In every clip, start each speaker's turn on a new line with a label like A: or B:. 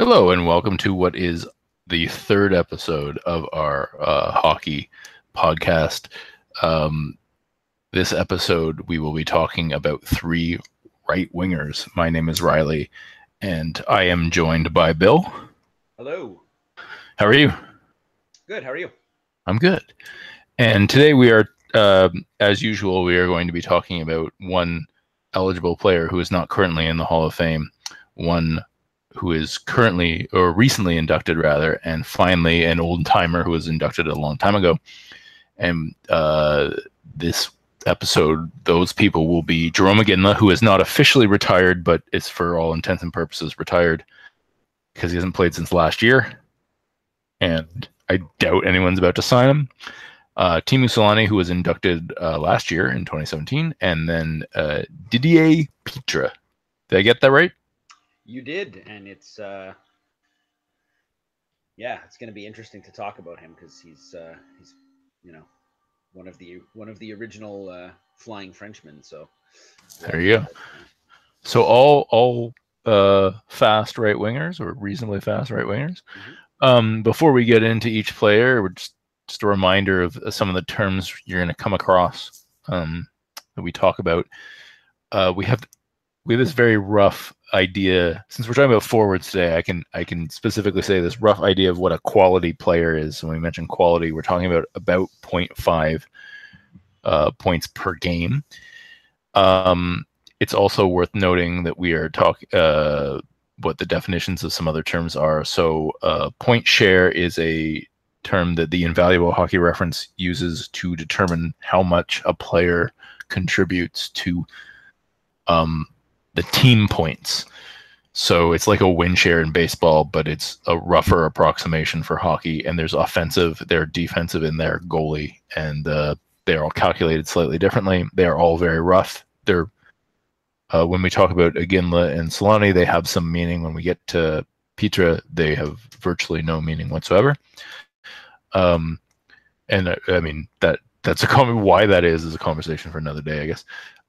A: Hello, and welcome to what is the third episode of our uh, hockey podcast. Um, this episode, we will be talking about three right wingers. My name is Riley, and I am joined by Bill.
B: Hello.
A: How are you?
B: Good. How are you?
A: I'm good. And today we are, uh, as usual, we are going to be talking about one eligible player who is not currently in the Hall of Fame, one who is currently or recently inducted rather, and finally an old timer who was inducted a long time ago. And uh, this episode, those people will be Jarome Iginla, who is not officially retired, but is for all intents and purposes retired because he hasn't played since last year, and I doubt anyone's about to sign him. Uh, Teemu Selanne, who was inducted uh, last year in 2017, and then uh, Didier Pitre. Did I get that right?
B: You did, and it's uh, yeah, it's going to be interesting to talk about him because he's uh, he's you know one of the one of the original uh, flying Frenchmen. So
A: there you go. So all all uh, fast right wingers or reasonably fast right wingers. Mm-hmm. Um, before we get into each player, we're just just a reminder of some of the terms you're going to come across um, that we talk about. Uh, we have we have this very rough idea since we're talking about forwards today i can i can specifically say this rough idea of what a quality player is. When we mention quality we're talking about about 0.5 uh, points per game. Um, it's also worth noting that we are talking uh, what the definitions of some other terms are. So uh, point share is a term that the invaluable hockey reference uses to determine how much a player contributes to um, the team points. So it's like a win share in baseball, but it's a rougher approximation for hockey. And there's offensive, they're defensive in their goalie, and uh, they're all calculated slightly differently. They are all very rough. They're uh, when we talk about Iginla and Selanne, they have some meaning. When we get to Pitre, they have virtually no meaning whatsoever. Um, and uh, I mean that that's a comment. Why that is is a conversation for another day, I guess.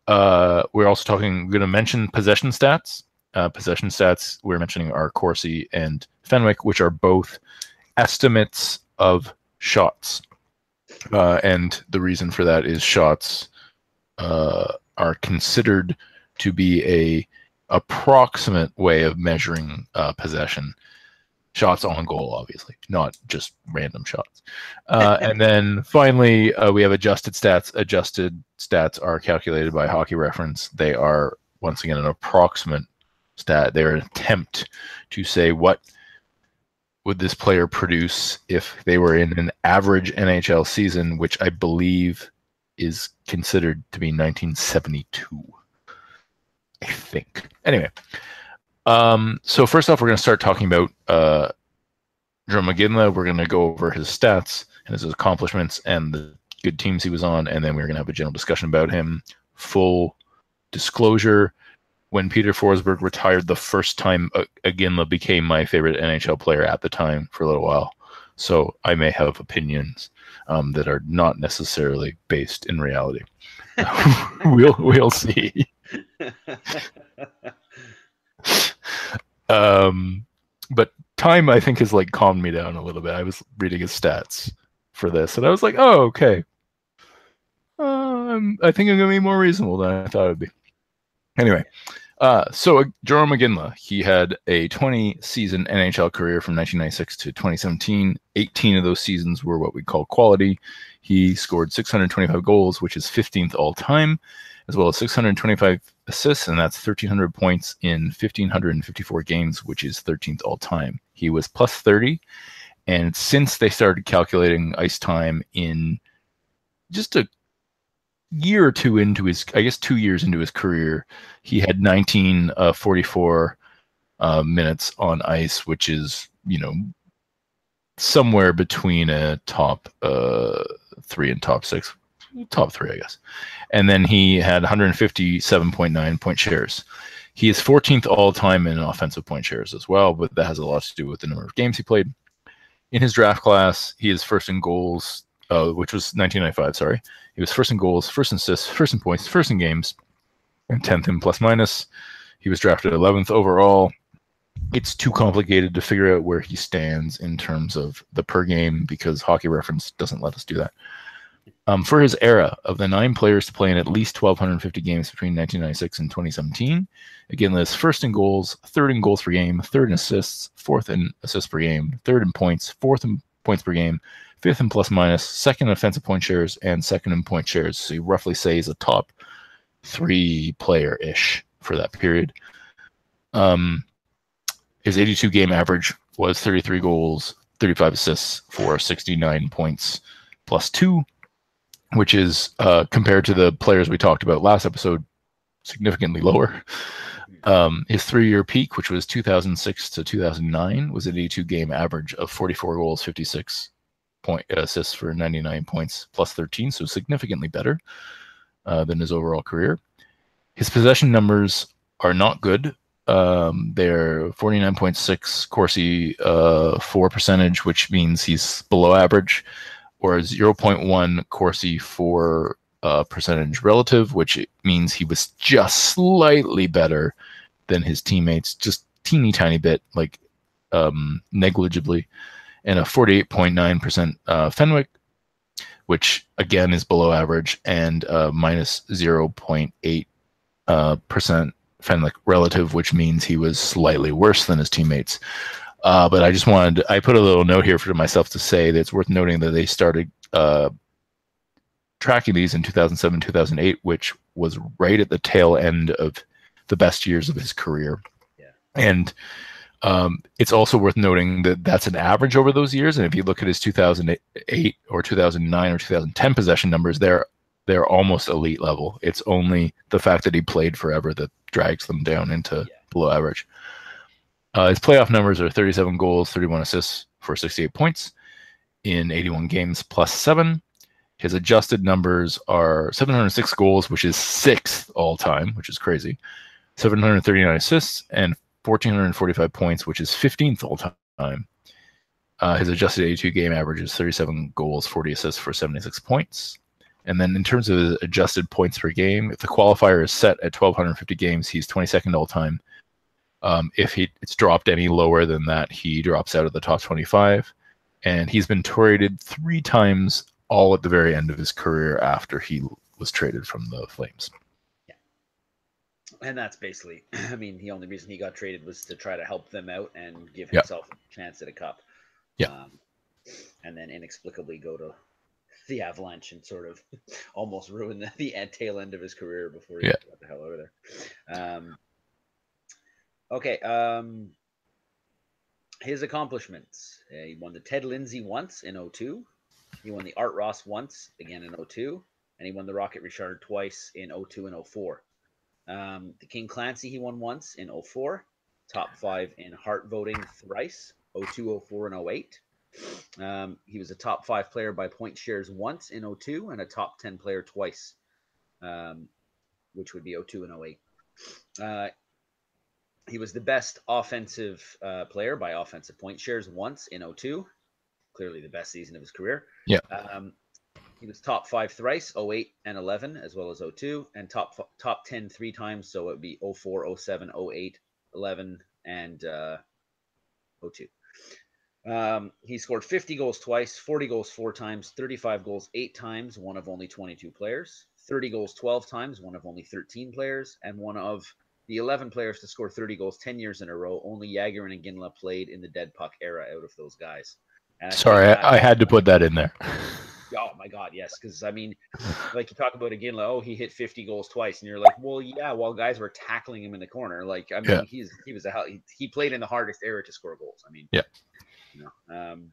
A: Uh, we're also talking. We're going to mention possession stats. Uh, possession stats. We're mentioning are Corsi and Fenwick, which are both estimates of shots. Uh, and the reason for that is shots uh, are considered to be a approximate way of measuring uh, possession shots on goal, obviously, not just random shots. Uh, and then finally, uh, we have adjusted stats. Adjusted stats are calculated by Hockey Reference. They are once again an approximate stat. They're an attempt to say what would this player produce if they were in an average NHL season, which I believe is considered to be 1972. I think. Anyway, um, so first off, we're going to start talking about uh, Jarome Iginla. We're going to go over his stats and his accomplishments and the good teams he was on, and then we're going to have a general discussion about him. Full disclosure: when Peter Forsberg retired the first time, uh, Iginla became my favorite NHL player at the time for a little while. So I may have opinions um, that are not necessarily based in reality. we'll we'll see. um, but time, I think, has like calmed me down a little bit. I was reading his stats for this, and I was like, oh, okay. Um, I think I'm gonna be more reasonable than I thought I'd be. Anyway, uh, so uh, Jarome Iginla, he had a 20 season NHL career from 1996 to 2017. 18 of those seasons were what we call quality. He scored 625 goals, which is 15th all time, as well as 625 assists, and that's 1,300 points in 1,554 games, which is 13th all time. He was plus 30, and since they started calculating ice time in just a year or two into his, I guess two years into his career, he had 1944 uh, uh, minutes on ice, which is, you know, somewhere between a top uh, three and top six, top three, I guess. And then he had 157.9 point shares. He is 14th all time in offensive point shares as well, but that has a lot to do with the number of games he played. In his draft class, he is first in goals, uh, which was 1995. Sorry, he was first in goals, first in assists, first in points, first in games, and 10th in plus minus. He was drafted 11th overall. it's too complicated to figure out where he stands in terms of the per game because Hockey Reference doesn't let us do that. Um, for his era, of the nine players to play in at least 1,250 games between 1996 and 2017, again, lists first in goals, third in goals per game, third in assists, fourth in assists per game, third in points, fourth in points per game, fifth in plus minus, second in offensive point shares, and second in point shares. So you roughly say he's a top three player ish for that period. Um, his 82 game average was 33 goals, 35 assists for 69 points plus two, which is uh, compared to the players we talked about last episode, significantly lower. Um, his three-year peak, which was 2006 to 2009, was an 82 game average of 44 goals, 56 point assists for 99 points plus 13, so significantly better uh, than his overall career. His possession numbers are not good. Um, they're 49.6 Corsi uh, 4 percentage, which means he's below average, or 0.1 Corsi 4 uh, percentage relative, which means he was just slightly better than his teammates, just teeny tiny bit, like um, negligibly, and a 48.9% uh, Fenwick, which again is below average, and uh, minus 0.8 uh, percent Fenwick relative, which means he was slightly worse than his teammates. Uh, but I just wanted, I put a little note here for myself to say that it's worth noting that they started uh, tracking these in 2007, 2008, which was right at the tail end of the best years of his career.
B: Yeah.
A: And um, it's also worth noting that that's an average over those years. And if you look at his 2008 or 2009 or 2010 possession numbers, they're they're almost elite level. It's only the fact that he played forever that drags them down into yeah. below average. Uh, his playoff numbers are 37 goals, 31 assists for 68 points in 81 games plus seven. His adjusted numbers are 706 goals, which is sixth all time, which is crazy. 739 assists and 1445 points, which is 15th all time. Uh, his adjusted 82 game average is 37 goals, 40 assists for 76 points. And then in terms of adjusted points per game, if the qualifier is set at 1,250 games, he's 22nd all time. Um, if he it's dropped any lower than that, he drops out of the top 25. And he's been traded three times all at the very end of his career after he was traded from the Flames.
B: Yeah. And that's basically, I mean, the only reason he got traded was to try to help them out and give himself yeah. a chance at a cup.
A: Yeah. Um,
B: and then inexplicably go to the Avalanche and sort of almost ruin the, the tail end of his career before he yeah. got the hell out of there. Um, okay. Um, his accomplishments. Uh, he won the Ted Lindsay once in 02. He won the Art Ross once, again in 02, and he won the Rocket Richard twice in 02 and 04. Um, the King Clancy he won once in 04, top five in Hart voting thrice, 02, 04, and 08. Um, he was a top five player by point shares once in 02 and a top 10 player twice, um, which would be 02 and 08. Uh, he was the best offensive uh, player by offensive point shares once in 02 clearly the best season of his career.
A: Yeah.
B: Um, he was top five thrice, 08 and 11, as well as 02, and top top 10 three times. So it would be 04, 07, 08, 11, and uh, 02. Um, he scored 50 goals twice, 40 goals four times, 35 goals eight times, one of only 22 players, 30 goals 12 times, one of only 13 players, and one of the 11 players to score 30 goals 10 years in a row. Only Jagr and Ginla played in the dead puck era out of those guys.
A: Sorry, I, I, had to put that in there.
B: Oh my God, yes, because I mean, like you talk about again, like oh, he hit 50 goals twice, and you're like, well, yeah, while guys were tackling him in the corner, like I mean, yeah. he's he was a hell, he, he, played in the hardest era to score goals. I mean,
A: yeah,
B: you know, um,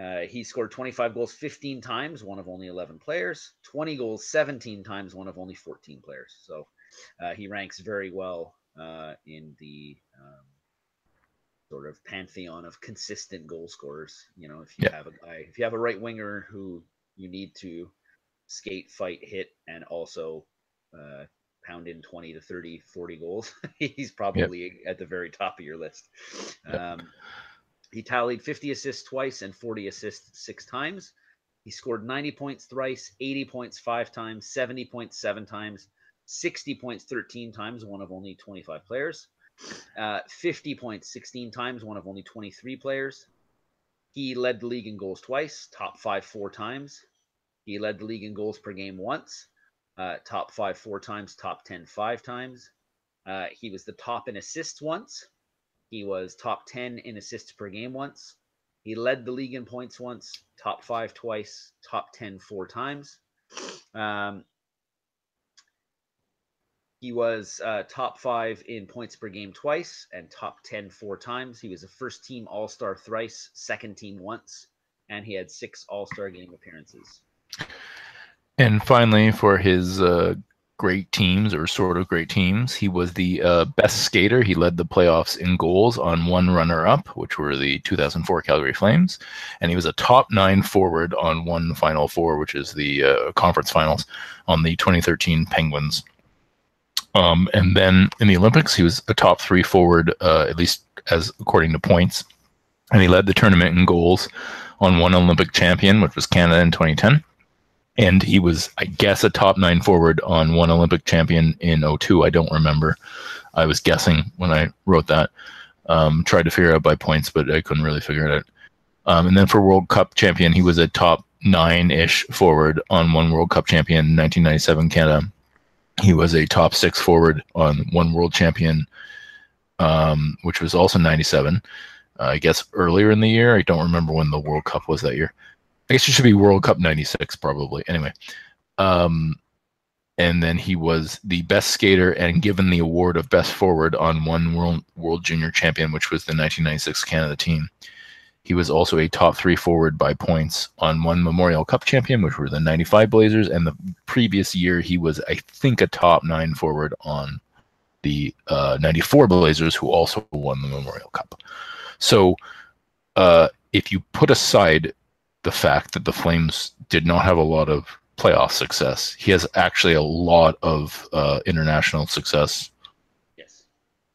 B: uh, he scored 25 goals 15 times, one of only 11 players. 20 goals 17 times, one of only 14 players. So uh, he ranks very well uh, in the um, sort of pantheon of consistent goal scorers. You know, if you yeah. have a guy, if you have a right winger who you need to skate, fight, hit, and also uh, pound in 20 to 30, 40 goals, he's probably yep. at the very top of your list. Yep. Um, he tallied 50 assists twice and 40 assists six times. He scored 90 points thrice, 80 points five times, 70 points seven times, 60 points 13 times, one of only 25 players Uh, 50 points 16 times, one of only 23 players. He led the league in goals twice, top five four times. He led the league in goals per game once, uh, top five four times, top 10 five times. Uh, he was the top in assists once. He was top 10 in assists per game once. He led the league in points once, top five twice, top 10 four times. Um, he was uh, top five in points per game twice and top 10 four times. He was a first team All Star thrice, second team once, and he had six All Star game appearances.
A: And finally, for his uh, great teams or sort of great teams, he was the uh, best skater. He led the playoffs in goals on one runner up, which were the 2004 Calgary Flames. And he was a top nine forward on one Final Four, which is the uh, conference finals on the 2013 Penguins. Um, and then in the Olympics, he was a top three forward, uh, at least as according to points. And he led the tournament in goals on one Olympic champion, which was Canada in 2010. And he was, I guess, a top nine forward on one Olympic champion in 02. I don't remember. I was guessing when I wrote that. Um, tried to figure out by points, but I couldn't really figure it out. Um, and then for World Cup champion, he was a top nine ish forward on one World Cup champion in 1997 Canada he was a top six forward on one world champion, um, which was also 97. Uh, I guess earlier in the year. I don't remember when the World Cup was that year. I guess it should be World Cup 96, probably. Anyway. Um, and then he was the best skater and given the award of best forward on one world world junior champion, which was the 1996 Canada team. He was also a top three forward by points on one Memorial Cup champion, which were the 95 Blazers. And the previous year, he was, I think, a top nine forward on the uh, 94 Blazers, who also won the Memorial Cup. So uh, if you put aside the fact that the Flames did not have a lot of playoff success, he has actually a lot of uh, international success,
B: yes.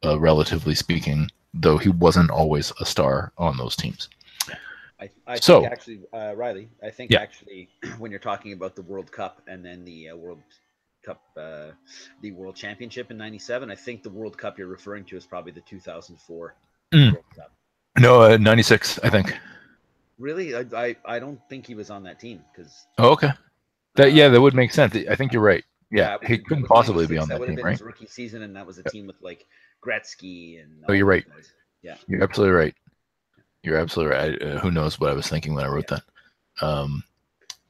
A: Uh, relatively speaking, though he wasn't always a star on those teams.
B: I, I
A: so,
B: think actually, uh, Riley, I think
A: yeah.
B: actually, when you're talking about the World Cup and then the uh, World Cup, uh, the World Championship in '97, I think the World Cup you're referring to is probably the 2004
A: mm. World Cup. No, '96, uh, I think.
B: Really, I, I, I don't think he was on that team because.
A: Oh, okay. That yeah, that would make sense. I think you're right. Yeah, yeah he couldn't possibly be on that,
B: that
A: team, right?
B: rookie season, and that was a team with like Gretzky and.
A: Oh, you're right.
B: Yeah,
A: you're absolutely right. You're absolutely right. Uh, who knows what I was thinking when I wrote yeah. that? Um,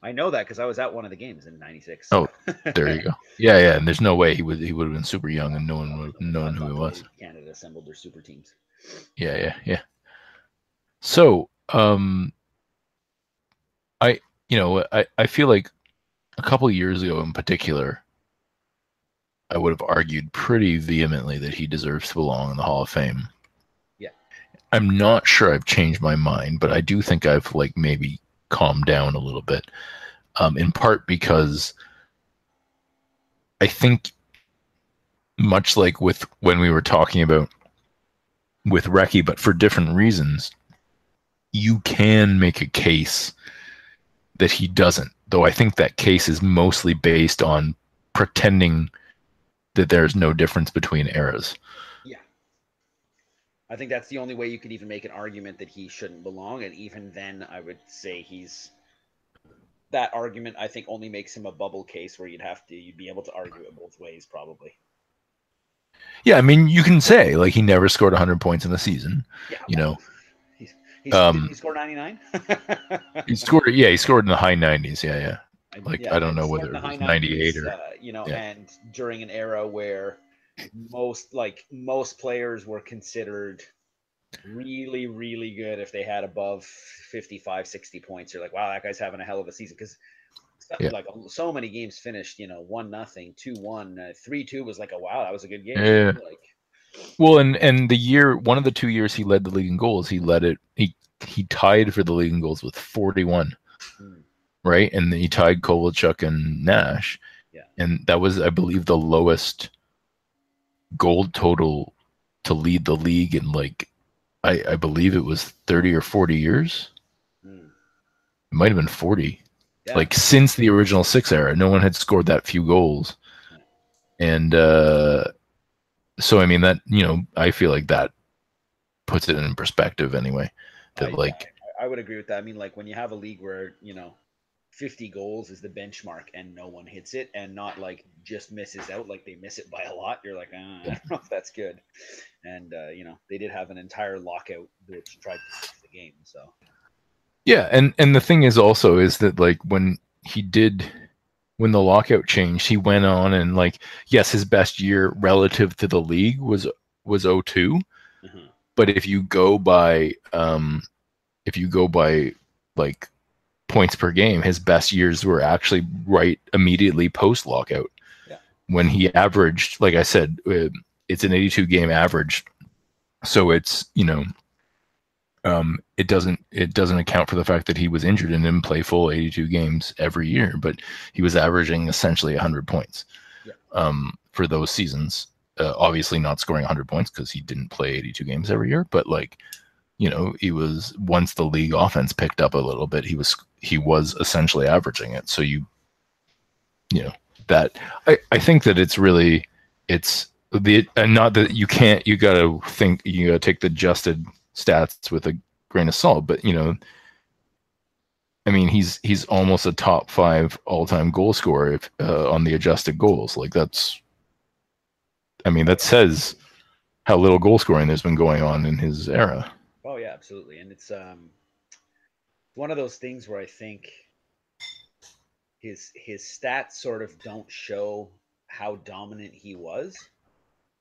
B: I know that because I was at one of the games in '96.
A: Oh, there you go. Yeah, yeah. And there's no way he would he would have been super young and no one would have known who he was.
B: Canada assembled their super teams.
A: Yeah, yeah, yeah. So, um, I you know I I feel like a couple years ago in particular, I would have argued pretty vehemently that he deserves to belong in the Hall of Fame. I'm not sure I've changed my mind, but I do think I've like maybe calmed down a little bit. Um, in part because I think much like with when we were talking about with Recchi, but for different reasons, you can make a case that he doesn't. Though I think that case is mostly based on pretending that there's no difference between eras.
B: I think that's the only way you could even make an argument that he shouldn't belong. And even then, I would say he's that argument. I think only makes him a bubble case where you'd have to you'd be able to argue it both ways, probably.
A: Yeah, I mean, you can say like he never scored 100 points in the season. Yeah, you know,
B: he's, he's um, he scored 99.
A: he scored, yeah, he scored in the high 90s. Yeah, yeah. Like yeah, I don't know whether it was 98 or
B: uh, you know, yeah. and during an era where most like most players were considered really really good if they had above 55 60 points. You're like wow that guy's having a hell of a season. Because yeah. like so many games finished you know one nothing two one uh, three two was like a wow that was a good game.
A: Yeah.
B: Like
A: well and and the year one of the two years he led the league in goals he led it he he tied for the league in goals with 41 hmm. right? And he tied Kovalchuk and Nash.
B: Yeah.
A: And that was I believe the lowest gold total to lead the league in like I, I believe it was 30 or 40 years. Mm. It might have been 40. Yeah. Like since the original six era, no one had scored that few goals. And uh so I mean that you know I feel like that puts it in perspective anyway. That I, like
B: I, I would agree with that. I mean, like when you have a league where you know 50 goals is the benchmark and no one hits it and not like just misses out like they miss it by a lot you're like uh, i don't know if that's good and uh, you know they did have an entire lockout which tried to fix the game so
A: yeah and and the thing is also is that like when he did when the lockout changed he went on and like yes his best year relative to the league was was 2 mm-hmm. but if you go by um if you go by like points per game, his best years were actually right immediately post lockout. Yeah. When he averaged, like I said, uh, it's an 82 game average, so it's you know, um, it doesn't it doesn't account for the fact that he was injured and didn't play full 82 games every year, but he was averaging essentially 100 points yeah. um, for those seasons. Uh, obviously, not scoring 100 points because he didn't play 82 games every year, but like you know, he was once the league offense picked up a little bit, he was he was essentially averaging it. So you you know, that I, I think that it's really it's the and not that you can't you gotta think you gotta take the adjusted stats with a grain of salt, but you know I mean he's he's almost a top five all time goal scorer if, uh, on the adjusted goals. Like that's I mean that says how little goal scoring there's been going on in his era.
B: Yeah, absolutely. And it's um one of those things where I think his his stats sort of don't show how dominant he was.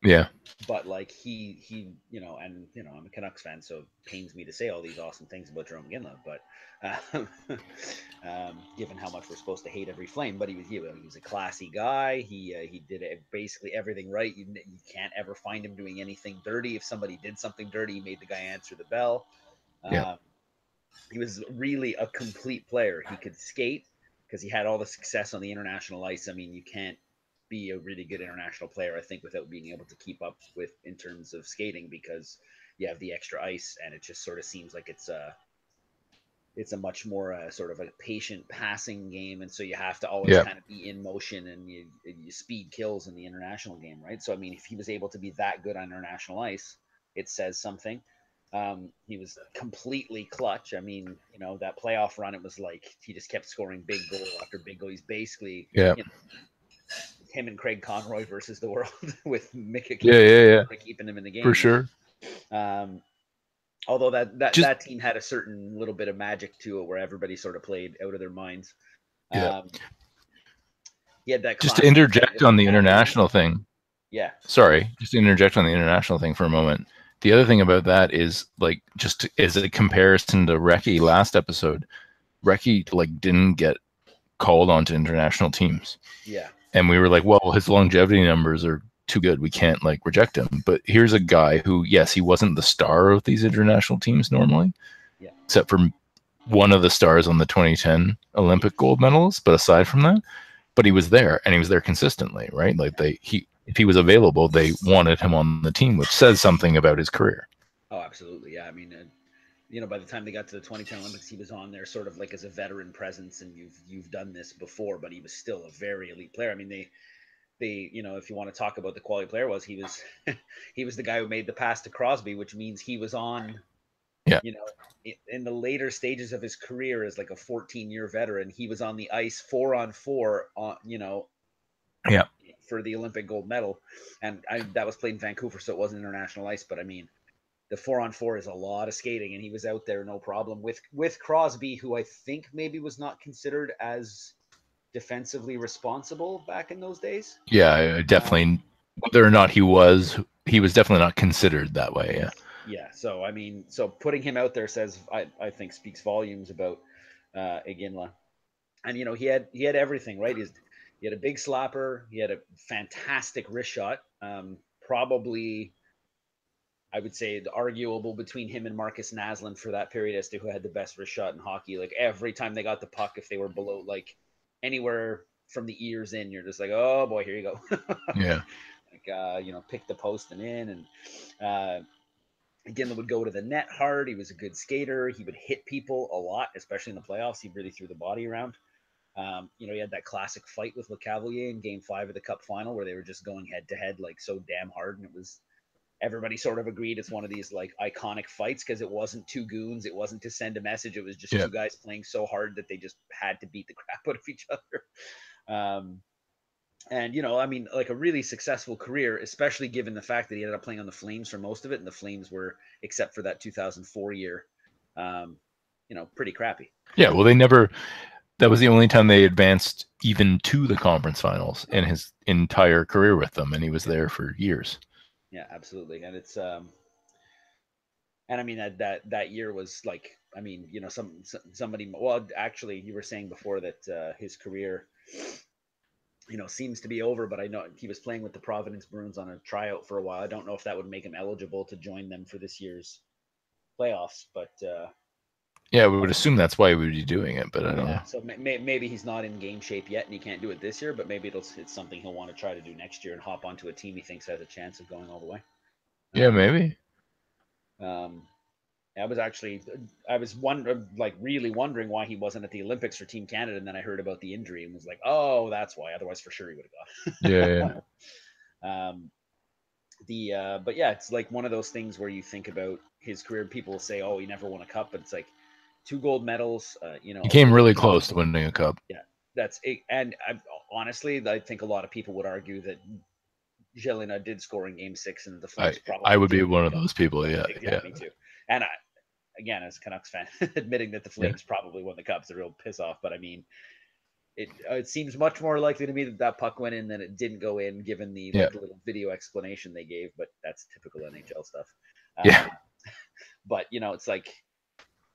A: Yeah.
B: But like he he you know and you know I'm a Canucks fan so it pains me to say all these awesome things about Jarome Iginla but um, um, given how much we're supposed to hate every flame but he was he, he was a classy guy. He uh, he did basically everything right. You, you can't ever find him doing anything dirty. If somebody did something dirty he made the guy answer the bell. Yeah. Um, he was really a complete player. He could skate because he had all the success on the international ice. I mean you can't be a really good international player, I think, without being able to keep up with in terms of skating because you have the extra ice, and it just sort of seems like it's a it's a much more uh, sort of a patient passing game, and so you have to always yeah. kind of be in motion, and you, you speed kills in the international game, right? So I mean, if he was able to be that good on international ice, it says something. Um, he was completely clutch. I mean, you know, that playoff run, it was like he just kept scoring big goal after big goal. He's basically,
A: yeah. You know,
B: him and Craig Conroy versus the world with Miikka
A: yeah, yeah, yeah.
B: keeping him in the game
A: for sure.
B: Um, although that that, Just, that team had a certain little bit of magic to it, where everybody sort of played out of their minds.
A: Yeah. Um,
B: he had that.
A: Just to interject on the international thing.
B: Yeah.
A: Sorry, just to interject on the international thing for a moment. The other thing about that is like just as a comparison to Recchi last episode, Recchi like didn't get called onto international teams.
B: Yeah
A: and we were like, well, his longevity numbers are too good. We can't like reject him. But here's a guy who, yes, he wasn't the star of these international teams normally,
B: yeah.
A: except for one of the stars on the 2010 Olympic gold medalists. But aside from that, but he was there and he was there consistently, right? Like they, he, if he was available, they wanted him on the team, which says something about his career.
B: Oh, absolutely. Yeah. I mean, uh, you know, by the time they got to the 2010 Olympics, he was on there sort of like as a veteran presence, and you've you've done this before, but he was still a very elite player. I mean, they they you know, if you want to talk about the quality player was, he was he was the guy who made the pass to Crosby, which means he was on.
A: Yeah.
B: You know, in the later stages of his career as like a 14 year veteran, he was on the ice four on four on you know.
A: Yeah.
B: For the Olympic gold medal, and I, that was played in Vancouver, so it wasn't international ice. But I mean, the four on four is a lot of skating, and he was out there no problem with with Crosby, who I think maybe was not considered as defensively responsible back in those days.
A: Yeah, definitely. Um, whether or not he was, he was definitely not considered that way. Yeah.
B: Yeah. So I mean, so putting him out there says I, I think speaks volumes about uh, Iginla, and you know he had he had everything right. He's he had a big slapper. He had a fantastic wrist shot. Um, probably I would say arguable between him and Markus Naslund for that period as to who had the best wrist shot in hockey. Like every time they got the puck, if they were below like anywhere from the ears in, you're just like, oh boy, here you go.
A: yeah.
B: Like uh, you know, pick the post and in, and uh, again, would go to the net hard. He was a good skater. He would hit people a lot, especially in the playoffs. He really threw the body around. Um, you know, he had that classic fight with Lecavalier in Game Five of the Cup Final, where they were just going head to head like so damn hard, and it was everybody sort of agreed it's one of these like iconic fights because it wasn't two goons, it wasn't to send a message, it was just yeah. two guys playing so hard that they just had to beat the crap out of each other. Um, and you know, I mean, like a really successful career, especially given the fact that he ended up playing on the Flames for most of it, and the Flames were, except for that 2004 year, um, you know, pretty crappy.
A: Yeah, well, they never. That was the only time they advanced even to the conference finals in his entire career with them, and he was there for years.
B: Yeah, absolutely, and it's um, and I mean that that that year was like, I mean, you know, some somebody. Well, actually, you were saying before that uh, his career you know, seems to be over, but I know he was playing with the Providence Bruins on a tryout for a while. I don't know if that would make him eligible to join them for this year's playoffs, but uh,
A: yeah, we would assume that's why he would be doing it, but I don't yeah, know.
B: So may, maybe he's not in game shape yet, and he can't do it this year. But maybe it'll it's something he'll want to try to do next year and hop onto a team he thinks has a chance of going all the way.
A: Yeah, maybe.
B: Um, I was actually, I was wondering, like, really wondering why he wasn't at the Olympics for Team Canada, and then I heard about the injury and was like, oh, that's why. Otherwise, for sure, he would have
A: gone. yeah. yeah.
B: um, the, uh, but yeah, it's like one of those things where you think about his career. People say, oh, he never won a cup, but it's like two gold medals. Uh, you know,
A: he came really close to winning a cup.
B: Yeah, that's it. And I, honestly, I think a lot of people would argue that Gelinas did score in Game Six, and the
A: Flames I. I would be one of those people. Yeah, yeah,
B: me too. And I, again, as Canucks fan, admitting that the Flames yeah. probably won the cup is a real piss off. But I mean, it uh, it seems much more likely to me that that puck went in than it didn't go in, given the
A: yeah.
B: like, little video explanation they gave. But that's typical NHL stuff.
A: Um, yeah.
B: But you know, it's like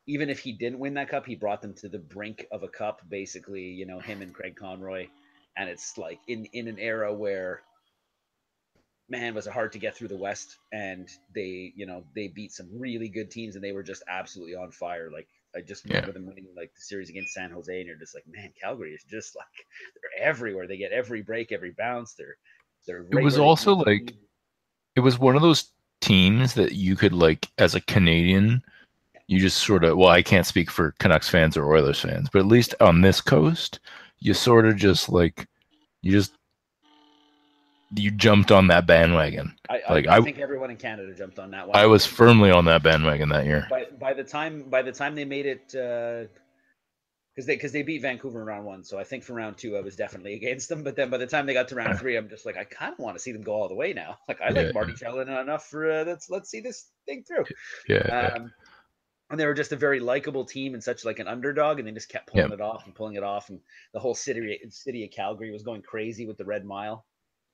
B: even if he didn't win that cup, he brought them to the brink of a cup. Basically, you know, him and Craig Conroy, and it's like in in an era where man, was it hard to get through the West. And they, you know, they beat some really good teams and they were just absolutely on fire. Like I just remember yeah. them winning like the series against San Jose, and you're just like, man, Calgary is just like they're everywhere. They get every break, every bounce. They're they're.
A: It was also like, it was one of those teams that you could like as a Canadian, you just sort of well, I can't speak for Canucks fans or Oilers fans, but at least on this coast, you sort of just like you just you jumped on that bandwagon.
B: I, like I, I, think everyone in Canada jumped on that one.
A: I was firmly on that bandwagon that year.
B: By, by the time by the time they made it, because uh, they because they beat Vancouver in round one, so I think for round two I was definitely against them. But then by the time they got to round three, I'm just like I kind of want to see them go all the way now. Like I like Marty Gelinas enough for uh, let's let's see this thing through.
A: Yeah. Um,
B: yeah. And they were just a very likable team and such like an underdog, and they just kept pulling it off and pulling it off, and the whole city city of Calgary was going crazy with the red mile.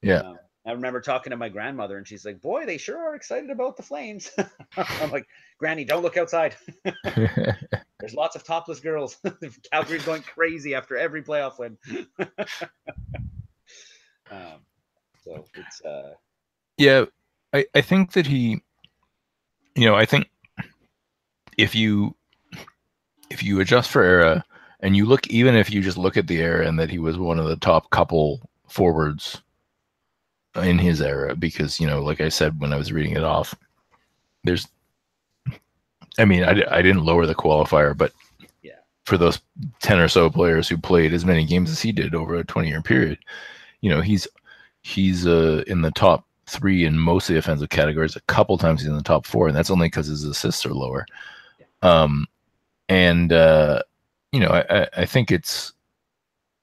A: Yeah. Um,
B: I remember talking to my grandmother, and she's like, "Boy, they sure are excited about the Flames." I'm like, "Granny, don't look outside. There's lots of topless girls. Calgary's going crazy after every playoff win." um, so it's uh,
A: yeah, I I think that he, you know, I think if you if you adjust for era and you look, even if you just look at the era and that he was one of the top couple forwards in his era because you know like i said when i was reading it off there's i mean i, I didn't lower the qualifier but
B: yeah
A: for those 10 or so players who played as many games as he did over a 20 year period you know he's he's uh in the top three in most of the offensive categories a couple times he's in the top four and that's only because his assists are lower. Um and uh you know I, I think it's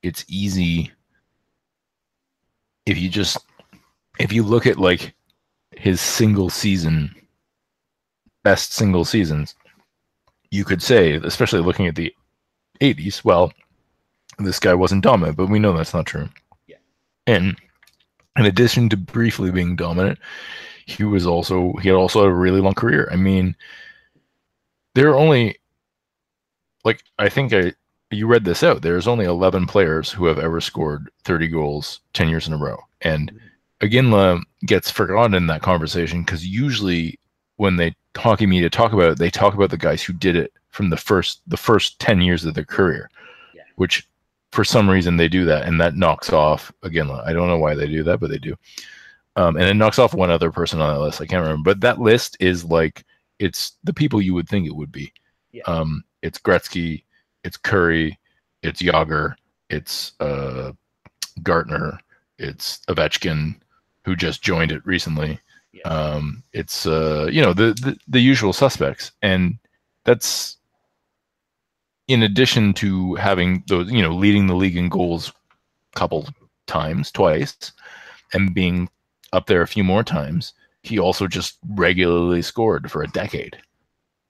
A: it's easy if you just if you look at like his single season best single seasons, you could say, especially looking at the 80s, well, this guy wasn't dominant, but we know that's not true.
B: Yeah.
A: And in addition to briefly being dominant, he was also he had also a really long career. I mean, there are only like I think I you read this out. There's only 11 players who have ever scored 30 goals 10 years in a row. And mm-hmm. Gets forgotten in that conversation because usually when they hockey media talk about it, they talk about the guys who did it from the first the first ten years of their career,
B: yeah.
A: which for some reason they do that, and that knocks off Iginla. I don't know why they do that, but they do. Um, and it knocks off one other person on that list. I can't remember, but that list is like it's the people you would think it would be.
B: Yeah.
A: Um, it's Gretzky, it's Kurri, it's Jagr, it's uh, Gartner, it's Ovechkin, who just joined it recently. Yeah. Um, it's uh, you know the, the the usual suspects, and that's in addition to having those you know leading the league in goals a couple times, twice, and being up there a few more times. He also just regularly scored for a decade.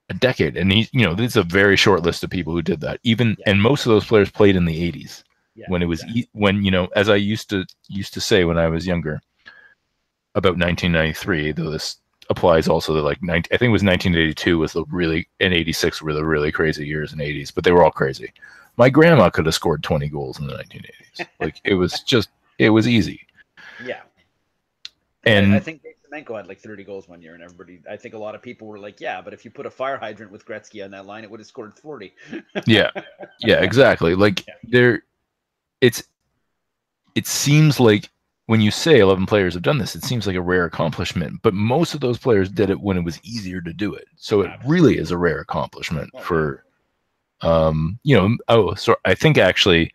A: A decade. And he you know there's a very short list of people who did that. Even yeah. and most of those players played in the 80s yeah, when it was exactly. when you know as i used to used to say when i was younger about 1993 though this applies also to like 19, i think it was 1982 was the really and 86 were the really crazy years in the 80s but they were all crazy. My grandma could have scored 20 goals in the 1980s like it was just it was easy.
B: Yeah.
A: And
B: I think Semenko had like 30 goals one year, and everybody, I think a lot of people were like, yeah, but if you put a fire hydrant with Gretzky on that line, it would have scored 40.
A: yeah. Yeah, exactly. Like yeah. there, it's, it seems like when you say 11 players have done this, it seems like a rare accomplishment, but most of those players did it when it was easier to do it. So it really is a rare accomplishment for, um, you know, oh, so I think actually,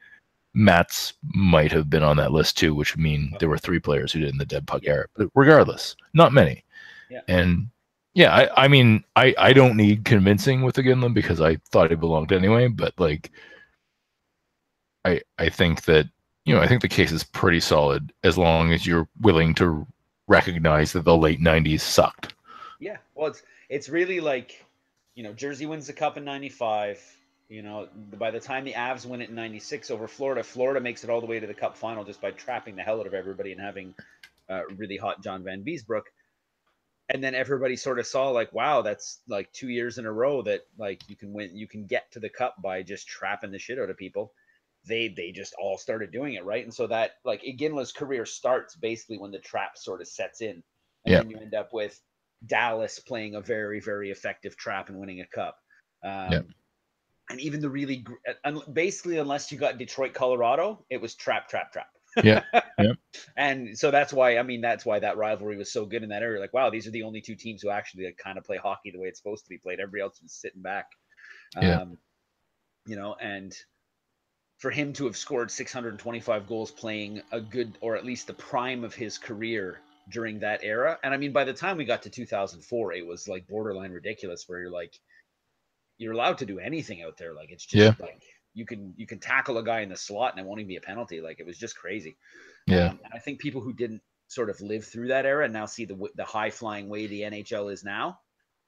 A: Mats might have been on that list too, which would mean there were three players who did in the dead puck era. But regardless, not many.
B: Yeah.
A: And yeah, I, I mean, I, I don't need convincing with Iginla because I thought he belonged anyway. But like, I I think that you know I think the case is pretty solid as long as you're willing to recognize that the late '90s sucked.
B: Yeah, well, it's it's really like you know Jersey wins the cup in '95 you know, by the time the Avs win it in '96 over Florida, Florida makes it all the way to the Cup final just by trapping the hell out of everybody and having uh, really hot John Vanbiesbrouck. And then everybody sort of saw like, wow, that's like two years in a row that like you can win, you can get to the Cup by just trapping the shit out of people. They they just all started doing it right, and so that like Iginla's career starts basically when the trap sort of sets in, and
A: yeah.
B: then you end up with Dallas playing a very very effective trap and winning a cup. Um, yeah and even the really basically unless you got Detroit, Colorado, it was trap, trap, trap.
A: yeah, yeah.
B: and so that's why I mean that's why that rivalry was so good in that area. Like, wow, these are the only two teams who actually like, kind of play hockey the way it's supposed to be played. Everybody else was sitting back.
A: Yeah. Um,
B: you know, and for him to have scored 625 goals playing a good or at least the prime of his career during that era. And I mean, by the time we got to 2004, it was like borderline ridiculous where you're like, you're allowed to do anything out there. Like it's just
A: yeah.
B: like you can you can tackle a guy in the slot and it won't even be a penalty. Like it was just crazy.
A: Yeah.
B: Um, I think people who didn't sort of live through that era and now see the the high flying way the NHL is now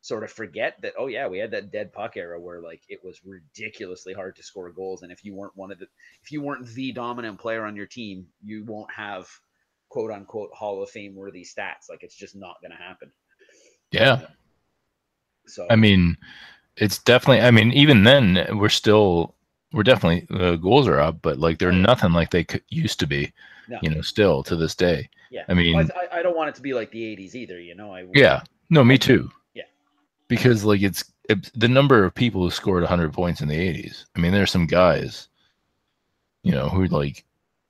B: sort of forget that oh yeah we had that dead puck era where like it was ridiculously hard to score goals and if you weren't one of the if you weren't the dominant player on your team you won't have quote unquote hall of fame worthy stats like it's just not going to happen
A: yeah
B: so
A: i mean it's definitely. I mean, even then, we're still we're definitely the goals are up, but like they're nothing like they could, used to be. No. You know, still to this day.
B: Yeah.
A: I mean, well,
B: I, I, don't want it to be like the '80s either. You know, I.
A: Yeah. No, me too.
B: Yeah.
A: Because like it's it, the number of people who scored 100 points in the '80s. I mean, there's some guys. You know who like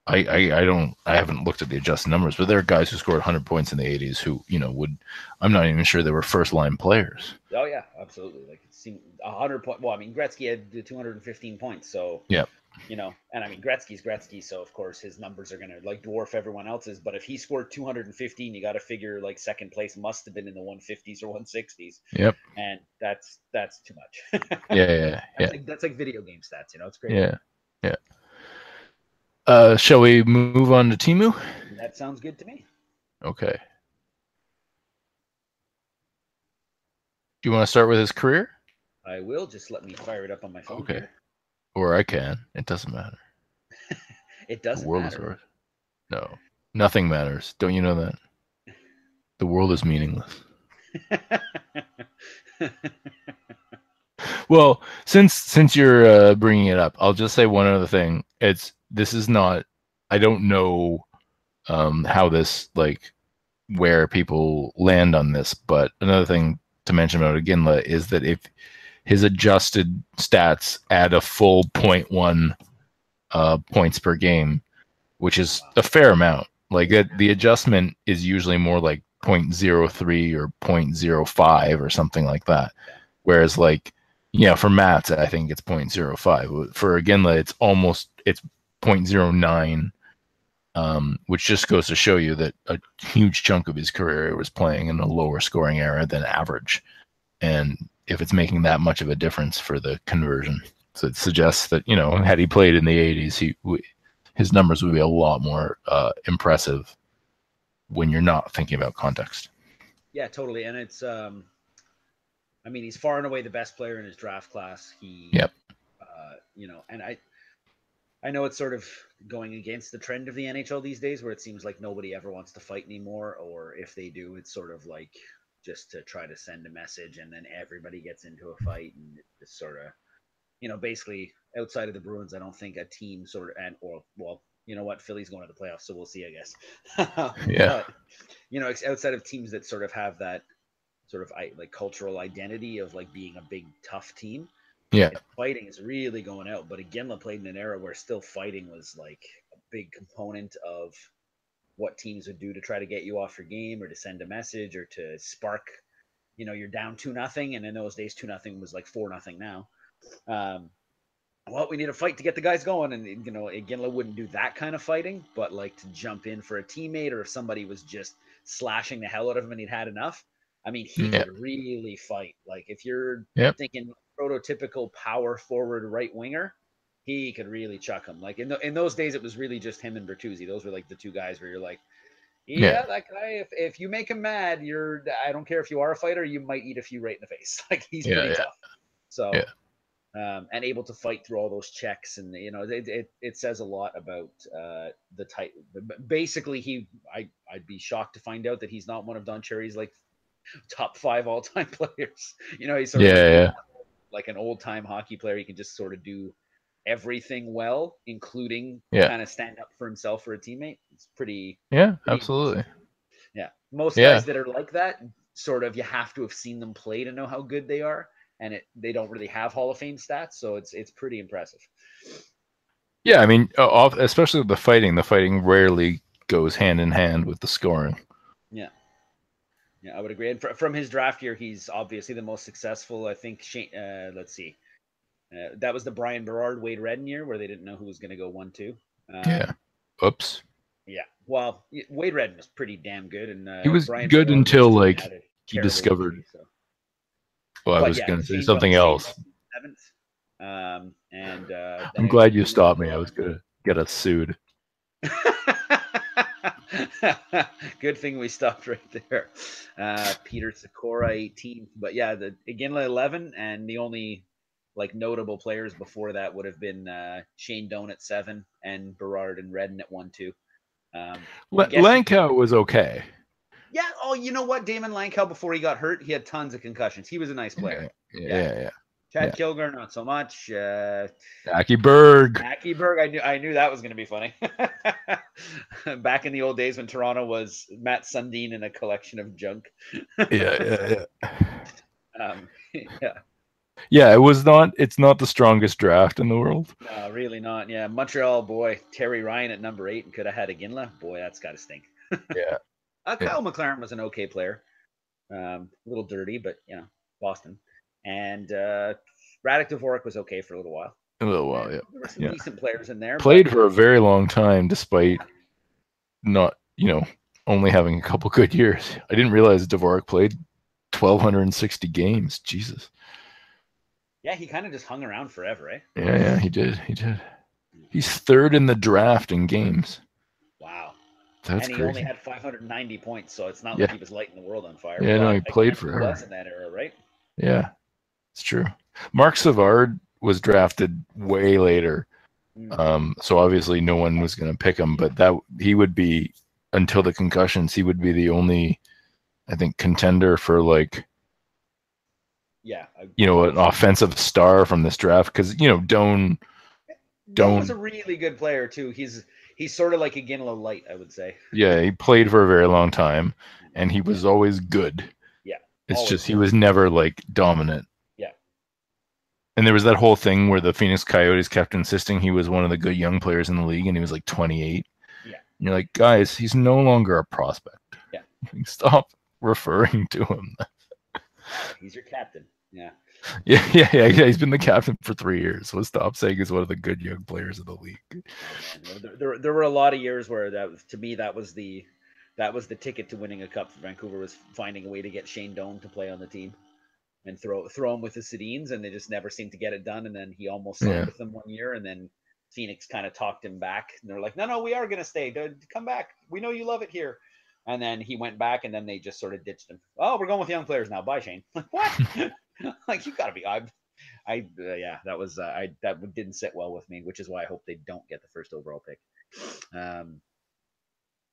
A: I, I, I don't I haven't looked at the adjusted numbers, but there are guys who scored 100 points in the 80s who you know would I'm not even sure they were first line players.
B: Oh yeah, absolutely. Like it seemed 100 point. Well, I mean Gretzky had 215 points, so
A: yeah,
B: you know, and I mean Gretzky's Gretzky, so of course his numbers are gonna like dwarf everyone else's. But if he scored 215, you got to figure like second place must have been in the 150s or 160s.
A: Yep.
B: And that's that's too much.
A: yeah, yeah, yeah.
B: That's like, that's like video game stats. You know, it's great.
A: Yeah, yeah. Uh, shall we move on to Teemu?
B: That sounds good to me.
A: Okay. Do you want to start with his career?
B: I will. Just let me fire it up on my phone.
A: Okay. Here. Or I can. It doesn't matter.
B: it doesn't the world matter. Is
A: no, nothing matters. Don't you know that? The world is meaningless. well, since since you're uh, bringing it up, I'll just say one other thing. It's this is not i don't know um how this like where people land on this but another thing to mention about Iginla is that if his adjusted stats add a full 0.1 uh, points per game which is a fair amount. Like the adjustment is usually more like 0.03 or 0.05 or something like that. Whereas like yeah for Mats I think it's 0.05 for Iginla it's almost it's 0.09, um, which just goes to show you that a huge chunk of his career was playing in a lower scoring era than average. And if it's making that much of a difference for the conversion, so it suggests that you know had he played in the 80s, he his numbers would be a lot more uh, impressive when you're not thinking about context.
B: Yeah, totally. And it's um, I mean, he's far and away the best player in his draft class. He,
A: yep.
B: Uh, you know, and I, I know it's sort of going against the trend of the NHL these days, where it seems like nobody ever wants to fight anymore, or if they do, it's sort of like just to try to send a message, and then everybody gets into a fight, and it's sort of, you know, basically outside of the Bruins, I don't think a team sort of and or well, you know what, Philly's going to the playoffs, so we'll see, I guess.
A: yeah.
B: But, you know, outside of teams that sort of have that sort of like cultural identity of like being a big tough team.
A: Yeah,
B: fighting is really going out. But Iginla played in an era where still fighting was like a big component of what teams would do to try to get you off your game or to send a message or to spark. You know, you're down two nothing, and in those days, two nothing was like four nothing now. Um, well, we need a fight to get the guys going, and you know, Iginla wouldn't do that kind of fighting, but like to jump in for a teammate or if somebody was just slashing the hell out of him and he'd had enough, I mean, he yep. could really fight. Like if you're
A: yep.
B: thinking prototypical power forward right winger, he could really chuck him. Like in the, in those days, it was really just him and Bertuzzi. Those were like the two guys where you're like, yeah, yeah, that guy. If, if you make him mad, you're. I don't care if you are a fighter, you might eat a few right in the face. Like he's
A: yeah,
B: pretty
A: yeah.
B: tough. So. Um, and able to fight through all those checks, and you know, it, it, it says a lot about uh, the type. Basically, he I I'd be shocked to find out that he's not one of Don Cherry's like top five all time players. You know, he's sort
A: yeah,
B: of
A: yeah.
B: Like an old time hockey player. He can just sort of do everything well, including
A: yeah.
B: kind of stand up for himself for a teammate. It's pretty.
A: Yeah, pretty absolutely.
B: Yeah, most
A: yeah.
B: guys that are like that, sort of, you have to have seen them play to know how good they are, and it they don't really have Hall of Fame stats, so it's it's pretty impressive.
A: Yeah, I mean, especially with the fighting, the fighting rarely goes hand in hand with the scoring.
B: Yeah. Yeah, I would agree. And fr- from his draft year, he's obviously the most successful. I think. Shane, uh, let's see. Uh, that was the Bryan Berard Wade Redden year where they didn't know who was going to go one two.
A: Um, yeah. Oops.
B: Yeah. Well, Wade Redden was pretty damn good, and uh,
A: he was Bryan good Berard until like he discovered. Injury, so. Well, I but was yeah, going to say something else.
B: Seventh. Um, and uh,
A: I'm glad you stopped me. I was going to get us sued.
B: Good thing we stopped right there. Uh, Peter Sykora 18, but yeah, the Iginla 11, and the only like notable players before that would have been uh, Shane Doan at seven and Berard and Redden at one two. Um,
A: L- Langkow was okay.
B: Yeah. Oh, you know what? Daymond Langkow before he got hurt, he had tons of concussions. He was a nice player.
A: Yeah, yeah, yeah. yeah.
B: Chad yeah. Kilger, not so much. Uh,
A: Aki Berg.
B: Aki Berg. I knew. I knew that was going to be funny. Back in the old days when Toronto was Mats Sundin in a collection of junk.
A: yeah, yeah,
B: yeah. Um, yeah.
A: Yeah, it was not. It's not the strongest draft in the world.
B: No, really not. Yeah, Montreal boy, Terry Ryan at number eight, and could have had Iginla. Boy, that's got to stink.
A: yeah.
B: Uh, Kyle yeah. McLaren was an okay player. Um, a little dirty, but you know, Boston. And uh, Radek Dvorak was okay for a little while.
A: A little while, yeah.
B: There were some
A: yeah.
B: decent players in there.
A: Played
B: but...
A: for a very long time, despite not, you know, only having a couple good years. I didn't realize Dvorak played 1,260 games. Jesus.
B: Yeah, he kind of just hung around forever, eh?
A: Yeah, yeah, he did. He did. He's third in the draft in games.
B: Wow.
A: That's
B: and he
A: crazy.
B: only had 590 points, so it's not
A: Yeah.
B: like he was lighting the world on fire.
A: Yeah, no, he
B: I
A: played
B: guess he in that era, right?
A: Yeah, it's true. Marc Savard was drafted way later,
B: Mm.
A: um, so obviously no one was going to pick him. But that he would be until the concussions. He would be the only, I think, contender for like
B: yeah.
A: You know an offensive star from this draft because you know Doan.
B: Doan was a really good player too. He's he's sort of like Iginla light, I would say.
A: Yeah, he played for a very long time, and he was always good.
B: Yeah,
A: It's
B: always
A: just he was never like dominant. And there was that whole thing where the Phoenix Coyotes kept insisting he was one of the good young players in the league, and he was like 28.
B: Yeah.
A: And you're like, guys, he's no longer a prospect.
B: Yeah.
A: Stop referring to him.
B: he's your captain. Yeah.
A: Yeah, yeah, yeah, yeah. He's been the captain for three years. So stop saying he's one of the good young players of the league.
B: Oh, there, there, there were a lot of years where that to me that was the that was the ticket to winning a cup for Vancouver was finding a way to get Shane Doan to play on the team and throw throw him with the Sedins, and they just never seemed to get it done. And then he almost signed yeah. with them one year, and then Phoenix kind of talked him back, and they're like, "No, no, we are going to stay. Come back. We know you love it here." And then he went back, and then they just sort of ditched him. Oh, we're going with young players now. Bye, Shane. Like what? like you got to be. I, I uh, yeah, that was uh, I that didn't sit well with me, which is why I hope they don't get the first overall pick. Um,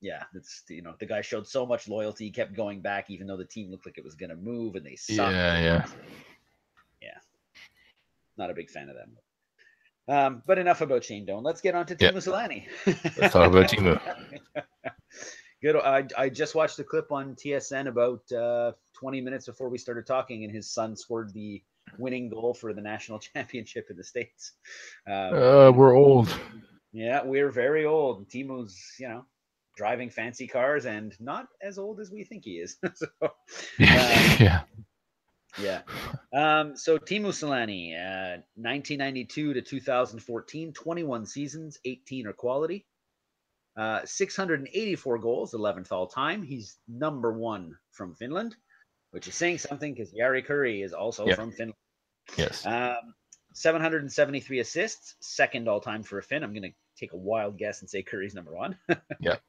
B: yeah, it's you know the guy showed so much loyalty, he kept going back even though the team looked like it was going to move and they sucked.
A: Yeah, yeah,
B: yeah. Not a big fan of them. Um, but enough about Shane Doan. Let's get on to Teemu Selanne.
A: Let's talk about Teemu.
B: Good. I, I just watched a clip on TSN about uh, 20 minutes before we started talking, and his son scored the winning goal for the national championship in the states.
A: Um, uh, we're old.
B: Yeah, we're very old. Teemu's, you know, driving fancy cars and not as old as we think he is. so,
A: yeah, yeah.
B: Yeah. Um, so Teemu Selanne, uh, 1992 to 2014, 21 seasons, 18 are quality. Uh, 684 goals, 11th all time. He's number one from Finland, which is saying something because Jari Kurri is also from Finland.
A: Yes.
B: Um, 773 assists, second all time for a Finn. I'm going to take a wild guess and say Kurri's number one.
A: yeah.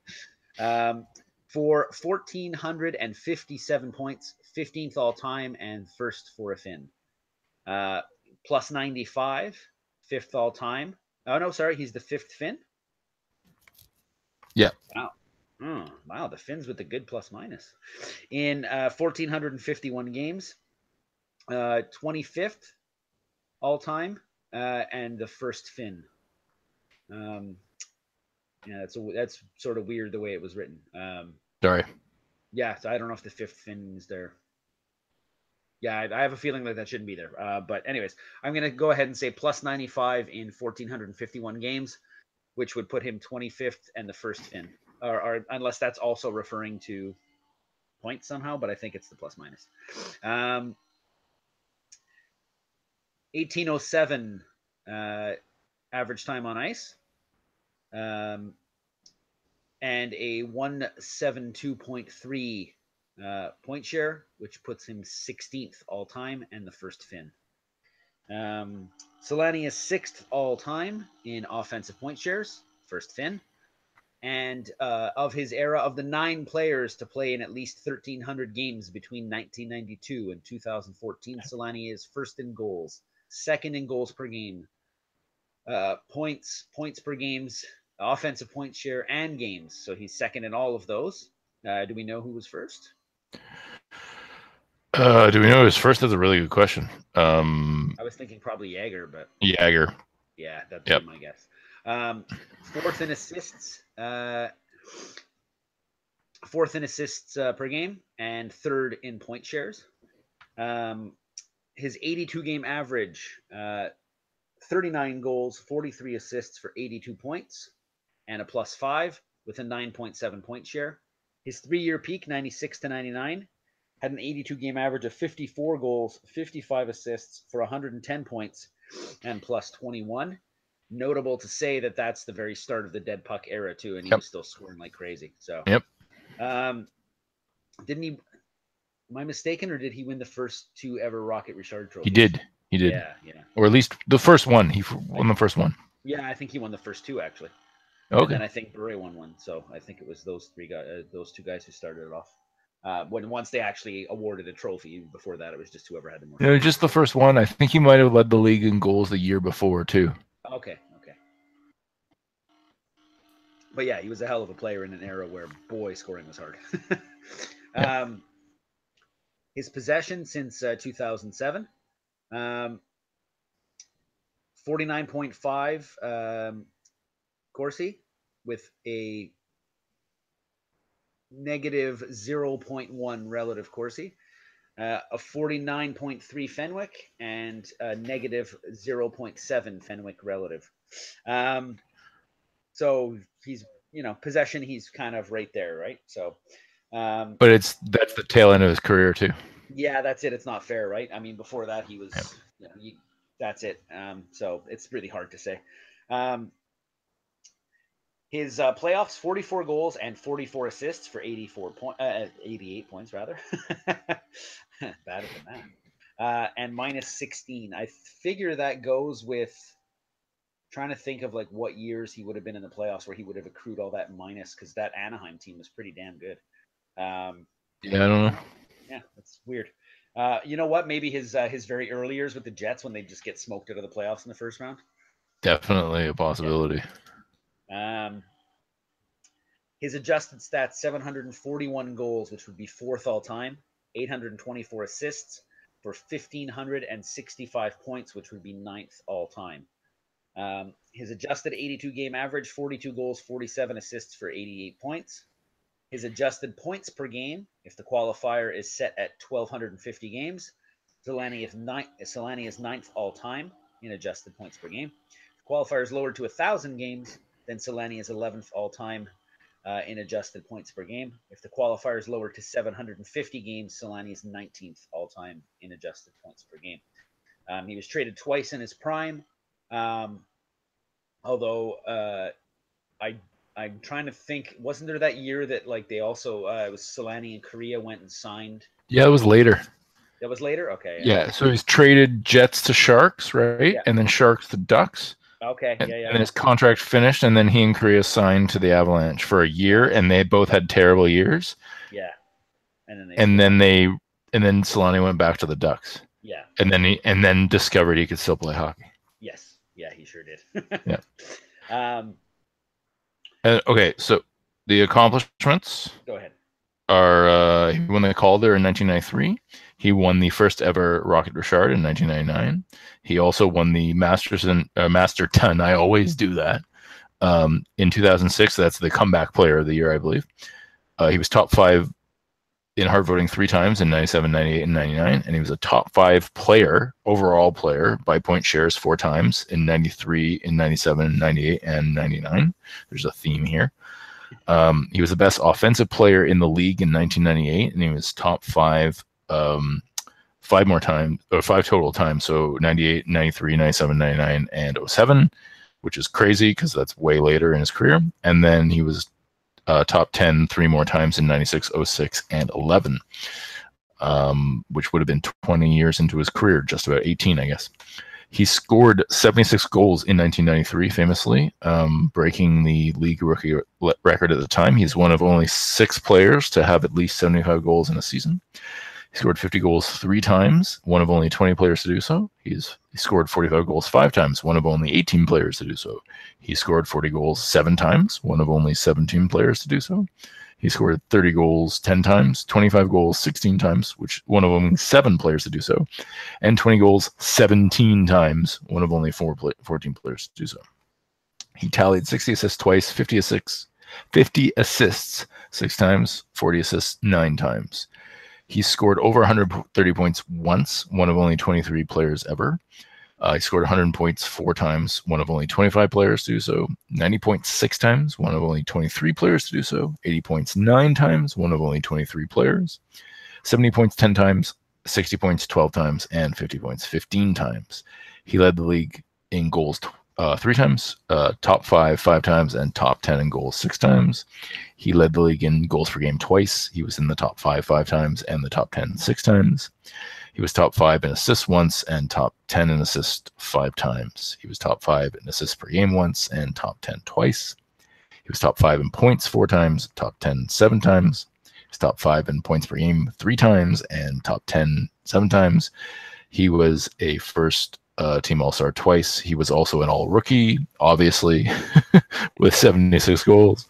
B: Um, for 1,457 points, 15th all time, and first for a Finn. Uh, plus 95, fifth all time. Oh, no, sorry. He's the fifth Finn.
A: Yeah.
B: Wow. Oh, wow. The Finns with the good plus minus. In uh, 1,451 games, uh, 25th all time, uh, and the first Finn. Um, yeah, that's a, that's sort of weird the way it was written. Um,
A: Sorry.
B: Yeah, so I don't know if the fifth Finn is there. Yeah, I, I have a feeling that that shouldn't be there. Uh, but anyways, I'm gonna go ahead and say plus 95 in 1451 games, which would put him 25th and the first Finn, or, or unless that's also referring to points somehow. But I think it's the plus minus. Um, 1807 uh, average time on ice, um, and a 172.3 uh, point share, which puts him 16th all time and the first Finn. Um, Selanne is sixth all time in offensive point shares, first Finn. And uh, of his era, of the nine players to play in at least 1,300 games between 1992 and 2014, Selanne is first in goals, second in goals per game, uh, points points per games, offensive point share, and games. So he's second in all of those. Uh, do we know who was first?
A: Uh, do we know who was first? That's a really good question. Um,
B: I was thinking probably Jagr, but
A: Jagr.
B: Yeah, that's yep. my guess. Um, fourth in assists, uh, fourth in assists uh, per game, and third in point shares. Um, his 82 game average, uh, 39 goals, 43 assists for 82 points, and a plus five with a 9.7 point share. His three year peak, 96 to 99, had an 82 game average of 54 goals, 55 assists for 110 points, and plus 21. Notable to say that that's the very start of the dead puck era, too, and he yep. was still scoring like crazy. So,
A: yep.
B: Um, didn't he? Am I mistaken, or did he win the first two ever Rocket Richard trophies?
A: He did. He did.
B: Yeah, yeah.
A: Or at least the first one. He won the first one.
B: Yeah, I think he won the first two actually.
A: Okay.
B: And I think Bure won one. So I think it was those three guys, uh, those two guys who started it off. Uh, when once they actually awarded a trophy. Before that, it was just whoever had the
A: most. Yeah, just the first one. I think he might have led the league in goals the year before too.
B: Okay, okay. But yeah, he was a hell of a player in an era where boy scoring was hard. yeah. um, his possession since uh, 2007, um, 49.5 um, Corsi with a negative 0.1 relative Corsi, uh, a 49.3 Fenwick, and a negative 0.7 Fenwick relative. Um, so he's, you know, possession, he's kind of right there, right? So, um,
A: but it's that's the tail end of his career too.
B: Yeah, that's it. It's not fair, right? I mean, before that, he was, yeah. you know, he, that's it. Um, so it's really hard to say. Um, his uh, playoffs: 44 goals and 44 assists for 84 point, uh, 88 points rather. Better than that. Uh, and minus 16. I figure that goes with trying to think of like what years he would have been in the playoffs where he would have accrued all that minus because that Anaheim team was pretty damn good. Um,
A: yeah, I don't know.
B: Yeah, that's weird. Uh, you know what? Maybe his uh, his very early years with the Jets when they just get smoked out of the playoffs in the first round.
A: Definitely a possibility.
B: Yeah. Um, his adjusted stats: 741 goals, which would be fourth all time. 824 assists for 1565 points, which would be ninth all time. Um, his adjusted 82 game average: 42 goals, 47 assists for 88 points. His adjusted points per game, if the qualifier is set at 1,250 games, Selanne is, ninth, Selanne is ninth all time in adjusted points per game. If the qualifier is lowered to 1,000 games, then Selanne is 11th all time uh, in adjusted points per game. If the qualifier is lowered to 750 games, Selanne is 19th all time in adjusted points per game. Um, he was traded twice in his prime, um, although uh, I I'm trying to think. Wasn't there that year that like they also uh, it was Selanne and Kariya went and signed?
A: Yeah, it was later.
B: That was later. Okay.
A: Yeah, so he's traded Jets to Sharks, right? Yeah. And then Sharks to Ducks.
B: Okay.
A: And,
B: yeah, yeah.
A: And his contract finished, and then he and Kariya signed to the Avalanche for a year, and they both had terrible years.
B: Yeah. And then they.
A: And then they, and then Selanne went back to the Ducks.
B: Yeah.
A: And then he, and then discovered he could still play hockey.
B: Yes. Yeah, he sure did.
A: yeah.
B: Um,
A: uh, okay, so the accomplishments.
B: Go ahead.
A: Are uh, he won the Calder in 1993. He won the first ever Rocket Richard in 1999. He also won the Masters and uh, Masterton. I always do that. Um, in 2006, that's the comeback player of the year, I believe. Uh, he was top five in Hart voting three times in 97, 98, and 99. And he was a top five player, overall player by point shares four times in 93, in 97, 98, and 99. There's a theme here. Um, he was the best offensive player in the league in 1998, and he was top five um, five more times, or five total times. So 98, 93, 97, 99, and 07, which is crazy because that's way later in his career. And then he was uh, top 10 three more times in 96, 06, and 11, um, which would have been 20 years into his career, just about 18, I guess. He scored 76 goals in 1993, famously, um, breaking the league rookie record at the time. He's one of only six players to have at least 75 goals in a season. He scored 50 goals three times, one of only 20 players to do so. He's he scored 45 goals five times, one of only 18 players to do so. He scored 40 goals seven times, one of only 17 players to do so. He scored 30 goals 10 times, 25 goals 16 times, which one of only seven players to do so, and 20 goals 17 times, one of only four 14 players to do so. He tallied 60 assists twice, 50 assists, 50 assists six times, 40 assists nine times. He scored over 130 points once, one of only 23 players ever. Uh, he scored 100 points four times, one of only 25 players to do so. 90 points six times, one of only 23 players to do so. 80 points nine times, one of only 23 players. 70 points 10 times, 60 points 12 times, and 50 points 15 times. He led the league in goals uh, three times, uh, top five five times, and top 10 in goals six times. He led the league in goals per game twice. He was in the top five five times and the top 10 six times. He was top five in assists once and top 10 in assists five times. He was top five in assists per game once and top 10 twice. He was top five in points four times, top 10 seven times. He was top five in points per game three times and top 10 seven times. He was a first uh, team All Star twice. He was also an All Rookie, obviously, with 76 goals.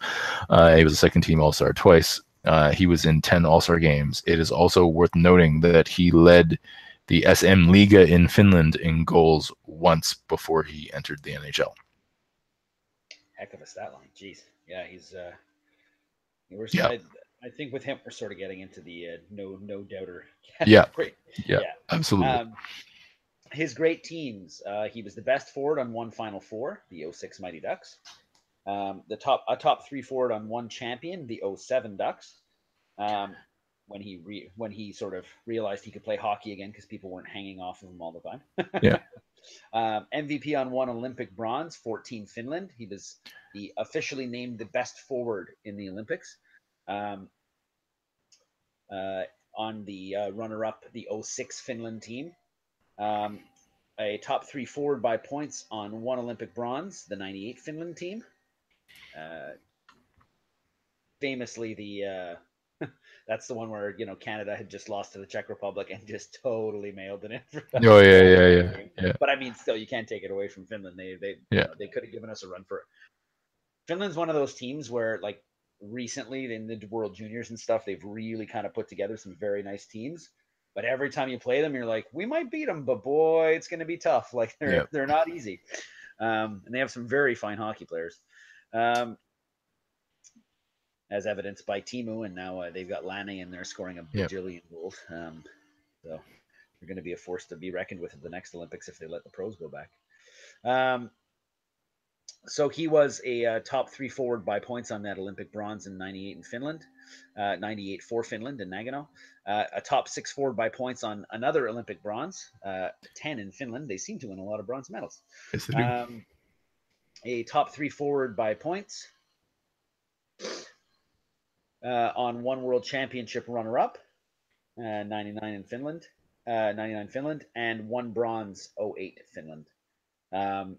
A: Uh, he was a second team All Star twice. Uh, he was in 10 All Star games. It is also worth noting that he led the SM Liga in Finland in goals once before he entered the NHL.
B: Heck of a stat line. Jeez. Yeah, he's. Uh, we're, yeah. I, I think with him, we're sort of getting into the uh, no no doubter.
A: yeah. yeah. Yeah. Absolutely. Um,
B: his great teams. Uh, he was the best forward on one Final Four, the 06 Mighty Ducks. Um, the top a top three forward on one champion, the 07 Ducks. Um, when he re- when he sort of realized he could play hockey again because people weren't hanging off of him all the time.
A: Yeah.
B: um, MVP on one Olympic bronze, 14 Finland. He was the officially named the best forward in the Olympics. Um, uh, on the uh, runner-up, the 06 Finland team. Um, a top three forward by points on one Olympic bronze, the 98 Finland team. Uh, famously, the uh, that's the one where you know Canada had just lost to the Czech Republic and just totally mailed it in.
A: oh yeah, yeah, yeah, yeah.
B: But I mean, still, you can't take it away from Finland. They they
A: yeah.
B: you know, they could have given us a run for it. Finland's one of those teams where like recently in the World Juniors and stuff, they've really kind of put together some very nice teams. But every time you play them, you're like, we might beat them, but boy, it's going to be tough. Like they're
A: Yep.
B: they're not easy, um, and they have some very fine hockey players, um, as evidenced by Teemu, and now uh, they've got Laine, and they're scoring a
A: Yep.
B: bajillion goals. Um, so they're going to be a force to be reckoned with at the next Olympics if they let the pros go back. Um, so he was a uh, top three forward by points on that Olympic bronze in '98 in Finland, uh, '98 for Finland in Nagano. Uh, a top six forward by points on another Olympic bronze, uh, 10 in Finland. They seem to win a lot of bronze medals.
A: Yes.
B: Um, a top three forward by points uh, on one world championship runner up, uh, 99 in Finland, uh, 99 Finland, and one bronze 08 Finland. Um,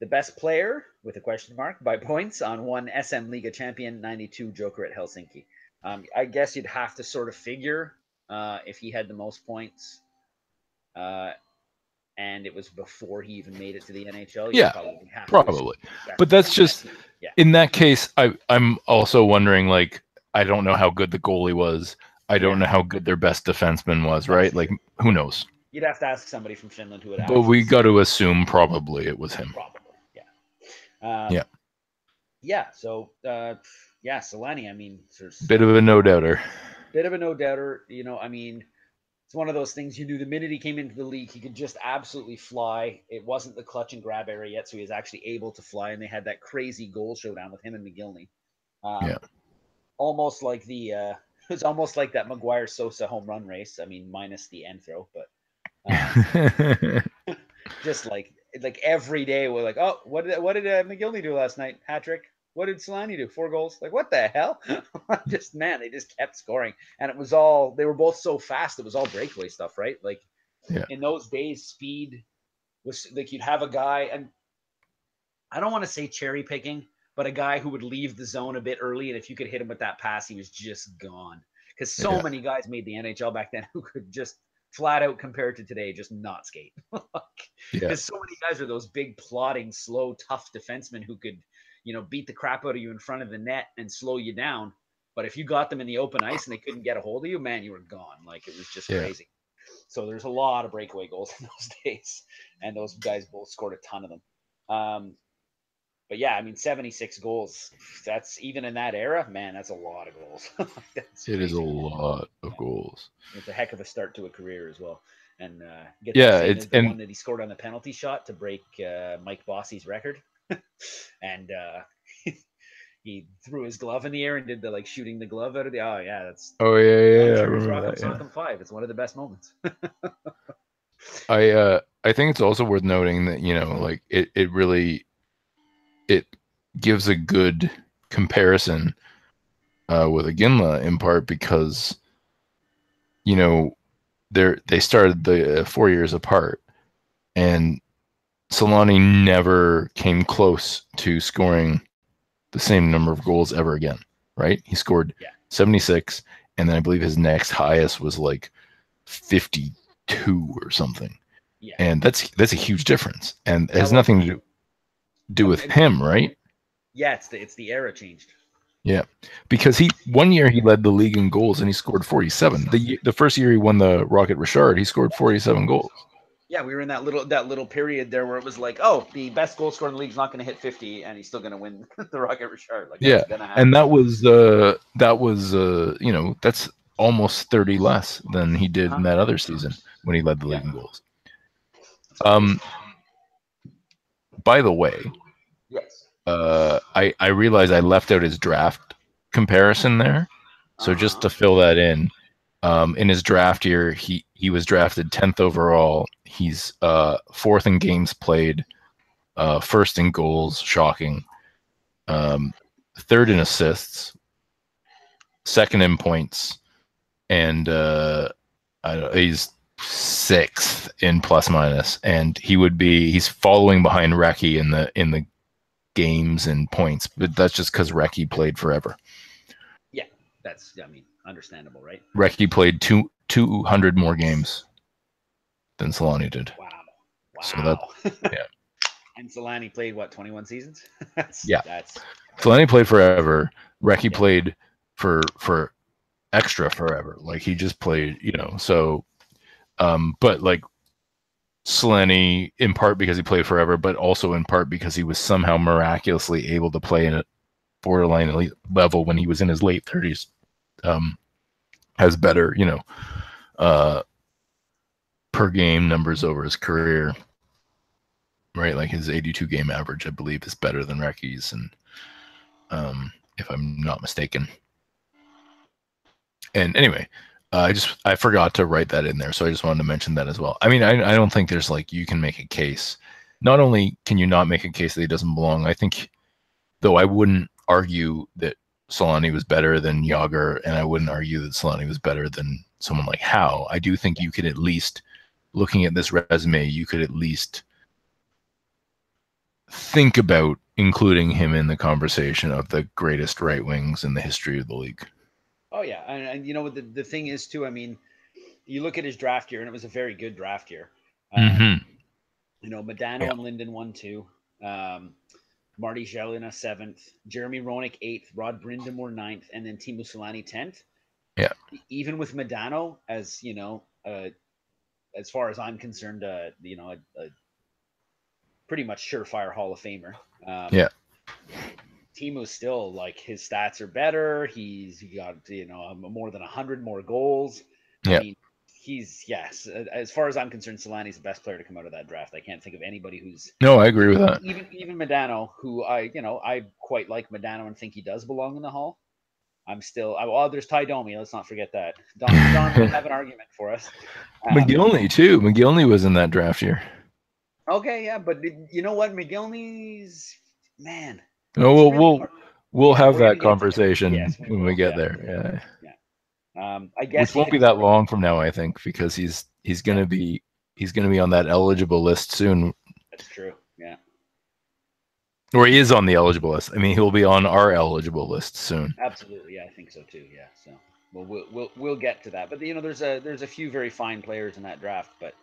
B: the best player with a question mark by points on one SM Liga champion 92 Jokerit Helsinki. Um, I guess you'd have to sort of figure uh, if he had the most points uh, and it was before he even made it to the NHL.
A: Yeah,
B: probably,
A: probably. But that's just-
B: yeah.
A: In that case, I I'm also wondering like I don't know how good the goalie was. I don't
B: Yeah.
A: know how good their best defenseman was, right? Like who knows?
B: You'd have to ask somebody from Finland who would.
A: But we got to assume probably it was him.
B: Probably. Um,
A: Yeah.
B: Yeah. So, uh, yeah, Selanne. I mean,
A: Bit of a no doubter.
B: bit of a no doubter. You know, I mean, it's one of those things you knew the minute he came into the league, he could just absolutely fly. It wasn't the clutch and grab area yet, so he was actually able to fly. And they had that crazy goal showdown with him and Mogilny. Um,
A: Yeah.
B: Almost like the, uh, it's almost like that McGwire Sosa home run race. I mean, minus the end throw, but um, just like like every day we're like, oh, what did what did uh, Mogilny do last night? Hat trick. What did Selanne do? Four goals. Like what the hell? just man, they just kept scoring, and it was all they were both so fast. It was all breakaway stuff, right? Like
A: Yeah.
B: in those days, speed was like you'd have a guy, and I don't want to say cherry picking, but a guy who would leave the zone a bit early, and if you could hit him with that pass, he was just gone. Because so
A: Yeah.
B: many guys made the NHL back then who could just flat out compared to today just not skate. Like,
A: yeah.
B: because so many guys are those big, plodding, slow, tough defensemen who could, you know, beat the crap out of you in front of the net and slow you down. But if you got them in the open ice and they couldn't get a hold of you, man, you were gone. Like it was just
A: Yeah.
B: crazy. So there's a lot of breakaway goals in those days, and those guys both scored a ton of them. Um, but yeah, I mean, 76 goals. That's even in that era, man. That's a lot of goals.
A: It is a lot of goals.
B: It's a heck of a start to a career as well. And uh, get
A: Yeah, it's-
B: the
A: and-
B: one that he scored on the penalty shot to break uh, Mike Bossy's record. and uh, he threw his glove in the air and did the like shooting the glove out of the. Oh yeah, that's.
A: Oh yeah, yeah, yeah. I
B: it's
A: remember that. Yeah.
B: Five. It's one of the best moments.
A: I uh I think it's also worth noting that you know like it it really it gives a good comparison uh with Iginla in part because you know they're they started the uh, four years apart and Selanne never came close to scoring the same number of goals ever again right he scored
B: Yeah.
A: 76 and then I believe his next highest was like 52 or something
B: Yeah.
A: and that's that's a huge difference and it has nothing to do, do with him right?
B: Yeah, it's the it's the era changed.
A: Yeah, because he one year he led the league in goals and he scored 47 the the first year he won the rocket richard he scored 47 goals.
B: Yeah, we were in that little that little period there where it was like, oh, the best goal scorer in the league is not going to hit 50, and he's still going to win the Rocket Richard. Like,
A: Yeah,
B: that's gonna happen.
A: and that was uh that was uh you know that's almost 30 less than he did in that other season when he led the league in goals. Um by the way
B: yes.
A: uh, I I realize I left out his draft comparison there. So uh-huh. just to fill that in, um, in his draft year, he he was drafted tenth overall. He's uh, fourth in games played, uh, first in goals, shocking, um, third in assists, second in points, and uh, he's sixth in plus minus, and he would be he's following behind Recchi in the in the games and points, but that's just because Recchi played forever.
B: Yeah, that's I mean understandable, right?
A: Recchi played two two hundred more games than Selanne did.
B: Wow, wow.
A: So that yeah.
B: and Selanne played what twenty one seasons?
A: that's, yeah, that's Selanne played forever. Recchi yeah. played for for extra forever. Like he just played, you know. So, um, but like Selanne in part because he played forever, but also in part because he was somehow miraculously able to play in a borderline level when he was in his late thirties. Um, has better, you know, uh, per game numbers over his career. Right, like his 82 game average, I believe, is better than Recchi's, and um, if I'm not mistaken. And anyway, uh, I just I forgot to write that in there, so I just wanted to mention that as well. I mean, I I don't think there's like you can make a case. Not only can you not make a case that he doesn't belong, I think, though I wouldn't argue that Selanne was better than Jagr, and I wouldn't argue that Selanne was better than someone like Howe. I do think you could at least, looking at this resume, you could at least think about including him in the conversation of the greatest right wings in the history of the league.
B: Oh yeah, and, and you know the the thing is too. I mean, you look at his draft year, and it was a very good draft year. Um, mm-hmm. You know, Modano yeah. and Linden won two. Um, Marty Gelinas seventh, Jeremy Roenick eighth, Rod Brind'Amour ninth, and then Teemu Selanne tenth.
A: Yeah.
B: Even with Modano, as you know, uh, as far as I'm concerned, uh, you know, a, a pretty much surefire Hall of Famer.
A: Um, yeah.
B: Teemu's still like his stats are better. He's he got you know more than hundred more goals.
A: Yeah. I mean,
B: he's yes. As far as I'm concerned, Selanne's the best player to come out of that draft. I can't think of anybody who's
A: no. I agree with that.
B: Even even Modano, who I you know I quite like Modano and think he does belong in the Hall. I'm still. I, oh, there's Ty Domi. Let's not forget that. Don, Don will have an argument for us.
A: Um, Mogilny too. Mogilny was in that draft year.
B: Okay, yeah, but you know what? Mogilny's man.
A: No, we'll we'll we'll have that conversation yes, when we get yeah. there.
B: Yeah. yeah. Um, I guess
A: which won't be that long from now, I think, because he's he's going to be he's going to be on that eligible list soon.
B: That's true. Yeah.
A: Or he is on the eligible list. I mean, he'll be on our eligible list soon.
B: Absolutely, yeah, I think so too. Yeah, so well, we'll we'll we'll get to that. But you know, there's a there's a few very fine players in that draft, but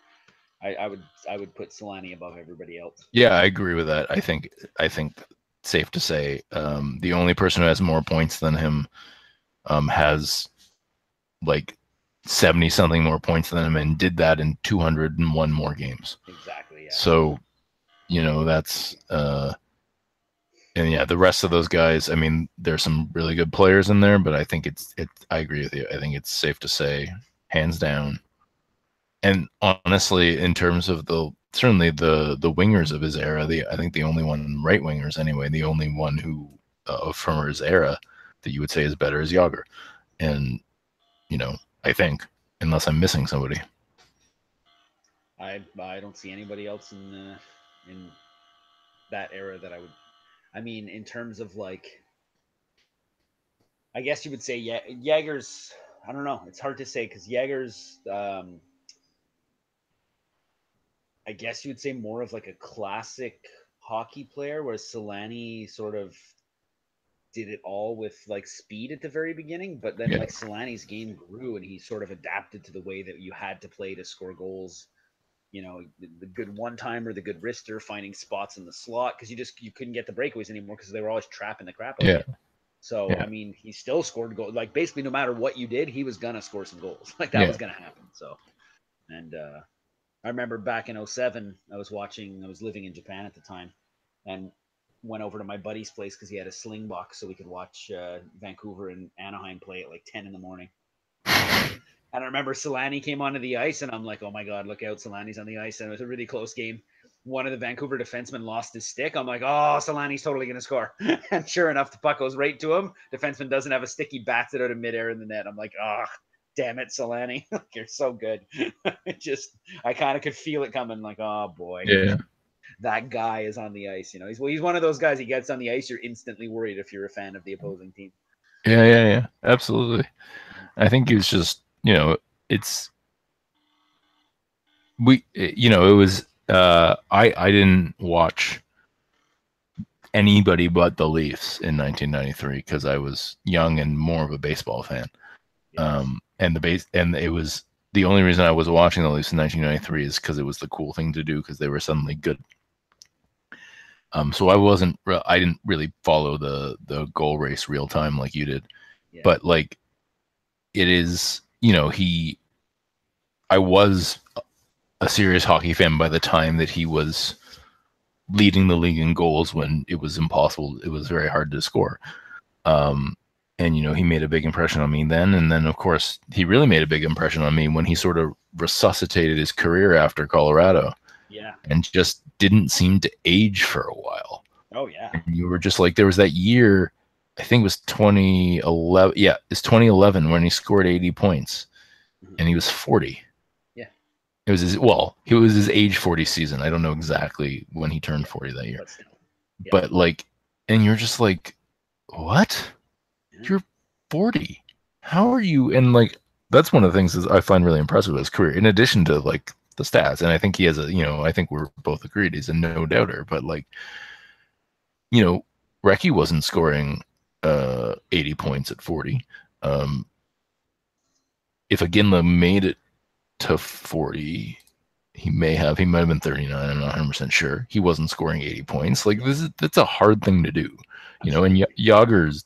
B: I, I would I would put Selanne above everybody else.
A: Yeah, I agree with that. I think I think safe to say. Um, the only person who has more points than him um, has like 70 something more points than him and did that in 201 more games.
B: Exactly. Yeah.
A: So, you know, that's, uh, and yeah, the rest of those guys, I mean, there's some really good players in there, but I think it's, it, I agree with you. I think it's safe to say, hands down. And honestly, in terms of the certainly the the wingers of his era. The I think the only one right wingers anyway. The only one who uh, from his era that you would say is better is Jagr, and you know I think unless I'm missing somebody.
B: I I don't see anybody else in uh, in that era that I would. I mean, in terms of like, I guess you would say yeah, Jagr's. I don't know. It's hard to say because Jagr's um, I guess you'd say more of like a classic hockey player, whereas Selanne sort of did it all with like speed at the very beginning, but then yeah. like Selanne's game grew and he sort of adapted to the way that you had to play to score goals. You know, the, the good one timer, the good wrister, finding spots in the slot because you just you couldn't get the breakaways anymore because they were always trapping the crap out
A: yeah.
B: of you. So yeah. I mean, he still scored goals. Like basically, no matter what you did, he was gonna score some goals. Like that yeah. was gonna happen. So, and uh, I remember back in 07, I was watching, I was living in Japan at the time and went over to my buddy's place because he had a sling box so we could watch uh, Vancouver and Anaheim play at like 10 in the morning. and I remember Selanne came onto the ice and I'm like, oh my God, look out, Selanne's on the ice. And it was a really close game. one of the Vancouver defensemen lost his stick. I'm like, oh, Selanne's totally going to score. and sure enough, the puck goes right to him. Defenseman doesn't have a stick. He bats it out of midair in the net. I'm like, oh, damn it, Selanne, You're so good. just, I kind of could feel it coming like, oh, boy.
A: Yeah.
B: That guy is on the ice. You know, he's, well, he's one of those guys. He gets on the ice. You're instantly worried if you're a fan of the opposing team.
A: Yeah, yeah, yeah. Absolutely. I think he was just, you know, it's, we, you know, it was uh, I I didn't watch anybody but the Leafs in 1993 because I was young and more of a baseball fan. Um, and the base and it was the only reason I was watching the Leafs in 1993 is because it was the cool thing to do because they were suddenly good. Um, so I wasn't I didn't really follow the the goal race real time like you did, yeah. but like it is you know he I was a serious hockey fan by the time that he was leading the league in goals when it was impossible. It was very hard to score. Um, and you know he made a big impression on me then and then of course he really made a big impression on me when he sort of resuscitated his career after colorado
B: yeah
A: and just didn't seem to age for a while
B: oh yeah
A: and you were just like there was that year i think it was 2011 yeah it's 2011 when he scored 80 points mm-hmm. and he was 40 yeah it was his well, it was his age 40 season. I don't know exactly when he turned 40 that year. But, yeah. but like and you're just like, what? Yeah. You're 40. How are you and like that's one of the things that I find really impressive with his career, in addition to like the stats. And I think he has a, you know, I think we're both agreed he's a no doubter, but like, you know, Recchi wasn't scoring uh 80 points at 40. Um if Iginla made it to 40. He may have, he might have been 39. I'm not 100% sure. He wasn't scoring 80 points. Like, this is, that's a hard thing to do, you know, and y- Jagr's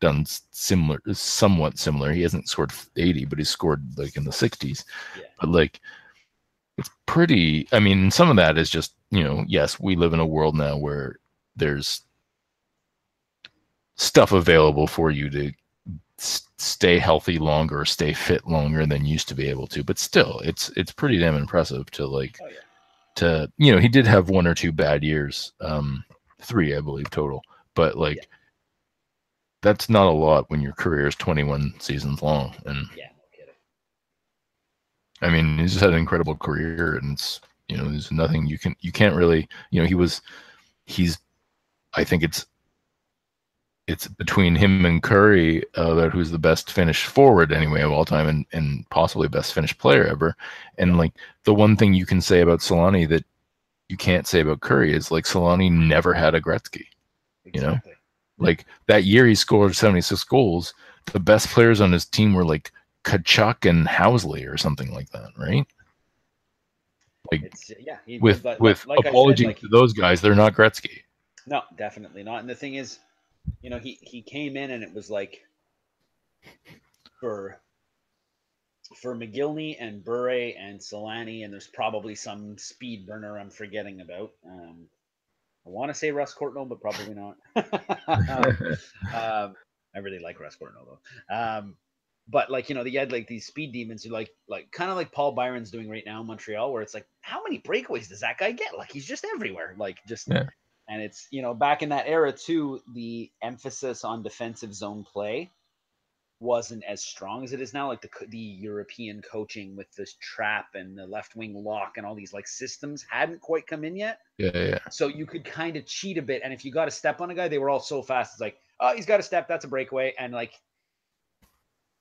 A: done similar, somewhat similar. He hasn't scored 80, but he's scored like in the 60s. Yeah. But like, it's pretty, I mean, some of that is just, you know, yes, we live in a world now where there's stuff available for you to stay healthy longer, stay fit longer than used to be able to. But still, it's it's pretty damn impressive to like oh, yeah. to you know he did have one or two bad years, um, three I believe total, but like. Yeah. That's not a lot when your career is 21 seasons long, and
B: yeah, no.
A: I mean, he's just had an incredible career, and it's you know, there's nothing you can you can't really you know he was he's I think it's it's between him and Kurri uh, about who's the best Finnish forward anyway of all time and, and possibly best Finnish player ever. And like the one thing you can say about Selanne that you can't say about Kurri is like Selanne never had a Gretzky. Exactly. You know? Like that year he scored 76 goals. The best players on his team were like Tkachuk and Housley or something like that, right? Like yeah, he, with but, with like apology said, like, to those guys, they're not Gretzky.
B: No, definitely not. And the thing is, you know, he he came in and it was like for for Mogilny and Bure and Selanne, and there's probably some speed burner I'm forgetting about. Um, I want to say Russ Courtnall, but probably not. um, I really like Russ Courtnall though. Um, but like you know, they had like these speed demons who like like kind of like Paul Byron's doing right now in Montreal, where it's like, how many breakaways does that guy get? Like he's just everywhere. Like just yeah. And it's, you know, back in that era too, the emphasis on defensive zone play wasn't as strong as it is now. Like the the European coaching with this trap and the left wing lock and all these like systems hadn't quite come in yet.
A: Yeah, yeah.
B: So you could kind of cheat a bit. And if you got a step on a guy, they were all so fast. It's like, oh, he's got a step. That's a breakaway. And like,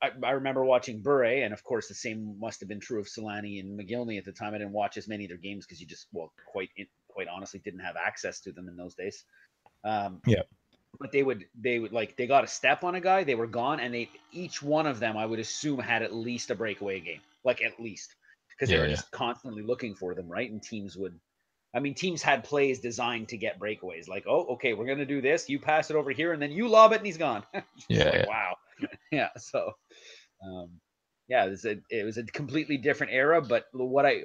B: I, I remember watching Bure, and of course, the same must have been true of Selanne and Mogilny at the time. I didn't watch as many of their games because you just, well, quite quite honestly didn't have access to them in those days. Um,
A: yeah.
B: But they would they would like they got a step on a guy, they were gone, and they each one of them I would assume had at least a breakaway game, like at least because yeah, they were yeah. just constantly looking for them, right? And teams would, I mean, teams had plays designed to get breakaways, like oh okay, we're gonna do this, you pass it over here, and then you lob it, and he's gone.
A: yeah,
B: like,
A: yeah,
B: Wow. yeah. So. Um, yeah, it was a it was a completely different era. But what I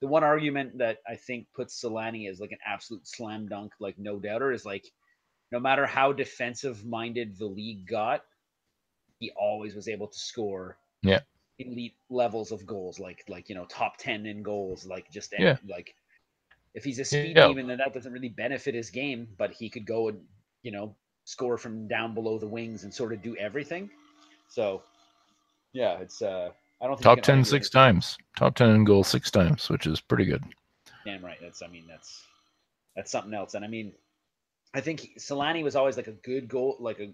B: the one argument that I think puts Selanne as like an absolute slam dunk, like no doubter, is like no matter how defensive minded the league got, he always was able to score
A: yeah
B: elite levels of goals, like like you know top ten in goals, like just
A: yeah.
B: like If he's a speed yeah. demon, then that doesn't really benefit his game. But he could go and you know score from down below the wings and sort of do everything. So yeah, it's uh I don't think
A: top ten six times. Top ten in goal six times, which is pretty good.
B: Damn right. That's I mean that's that's something else. And I mean, I think Selanne was always like a good goal, like a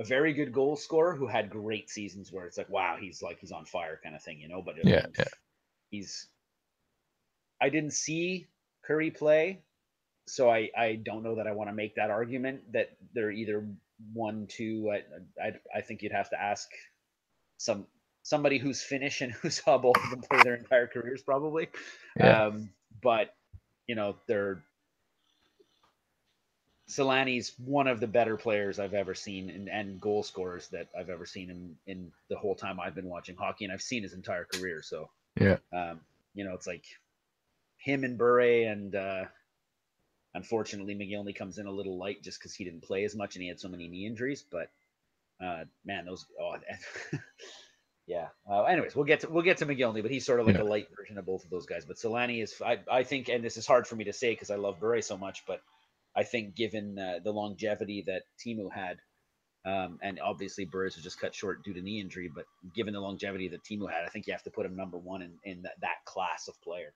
B: a very good goal scorer who had great seasons where it's like, wow, he's like he's on fire kind of thing, you know. But
A: yeah, yeah.
B: he's. I didn't see Kurri play, so I I don't know that I want to make that argument that they're either one, two. I I, I think you'd have to ask some somebody who's Finnish and who saw both of them play their entire careers, probably. Yeah. Um, but you know, they're Selanne's one of the better players I've ever seen and, and goal scorers that I've ever seen in, in the whole time I've been watching hockey and I've seen his entire career. So
A: yeah,
B: um, you know, it's like him and Bure and uh, unfortunately Mogilny comes in a little light just because he didn't play as much and he had so many knee injuries. But uh, man, those oh, yeah. Uh, anyways, we'll get to we'll get to Mogilny, but he's sort of like yeah. a light version of both of those guys. But Selanne is I I think, and this is hard for me to say because I love Bure so much, but I think given uh, the longevity that Teemu had, um, and obviously Burris was just cut short due to knee injury, but given the longevity that Teemu had, I think you have to put him number one in, in that, that class of player.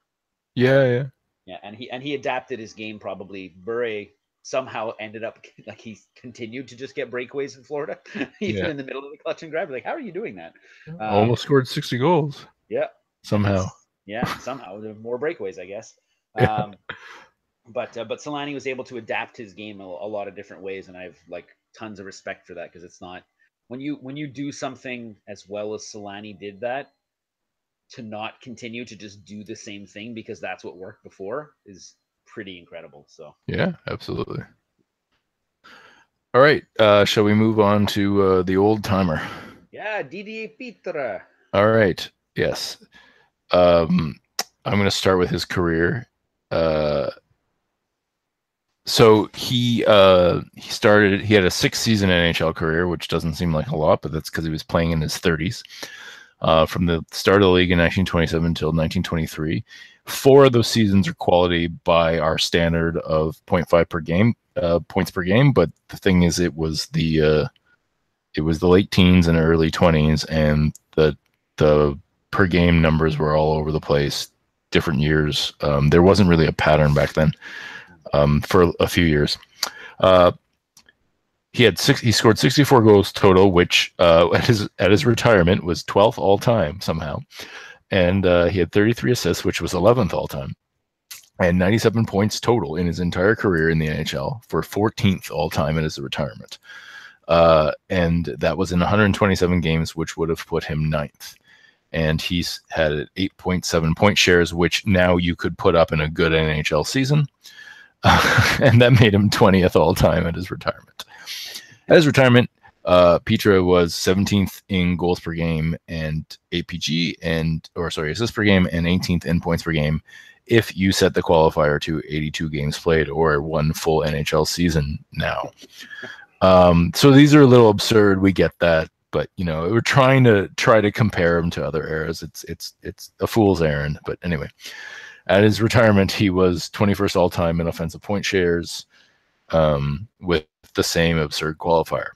A: Yeah, yeah.
B: Yeah, and he and he adapted his game probably. Bure somehow ended up like he continued to just get breakaways in Florida, even yeah. in the middle of the clutch and grab. Like, how are you doing that?
A: Almost um, scored sixty goals.
B: Yeah,
A: somehow.
B: Yeah, somehow more breakaways, I guess. Um, but uh, but Selanne was able to adapt his game a, a, lot of different ways, and I have like tons of respect for that because it's not when you when you do something as well as Selanne did that to not continue to just do the same thing because that's what worked before is pretty incredible. So
A: yeah, absolutely. All right, uh, shall we move on to uh, the old timer?
B: Yeah, Didier Pitre.
A: All right. Yes. Um, I'm going to start with his career. Uh, so he uh, he started. He had a six season NHL career, which doesn't seem like a lot, but that's because he was playing in his 30s. Uh, from the start of the league in 1927 until 1923, four of those seasons are quality by our standard of 0.5 per game uh, points per game. But the thing is, it was the uh, it was the late teens and early 20s, and the the per game numbers were all over the place. Different years. Um, there wasn't really a pattern back then um, for a few years. Uh, he had six. He scored 64 goals total, which uh, at his at his retirement was 12th all time somehow, and uh, he had 33 assists, which was 11th all time, and 97 points total in his entire career in the NHL for 14th all time at his retirement. Uh, and that was in 127 games, which would have put him ninth. And he's had 8.7 point shares, which now you could put up in a good NHL season. and that made him 20th all time at his retirement. At his retirement, uh, Pitre was 17th in goals per game and APG and or sorry assists per game and 18th in points per game. If you set the qualifier to 82 games played or one full NHL season now, um, so these are a little absurd. We get that, but you know we're trying to try to compare them to other eras. It's it's it's a fool's errand. But anyway, at his retirement, he was 21st all time in offensive point shares um, with the same absurd qualifier.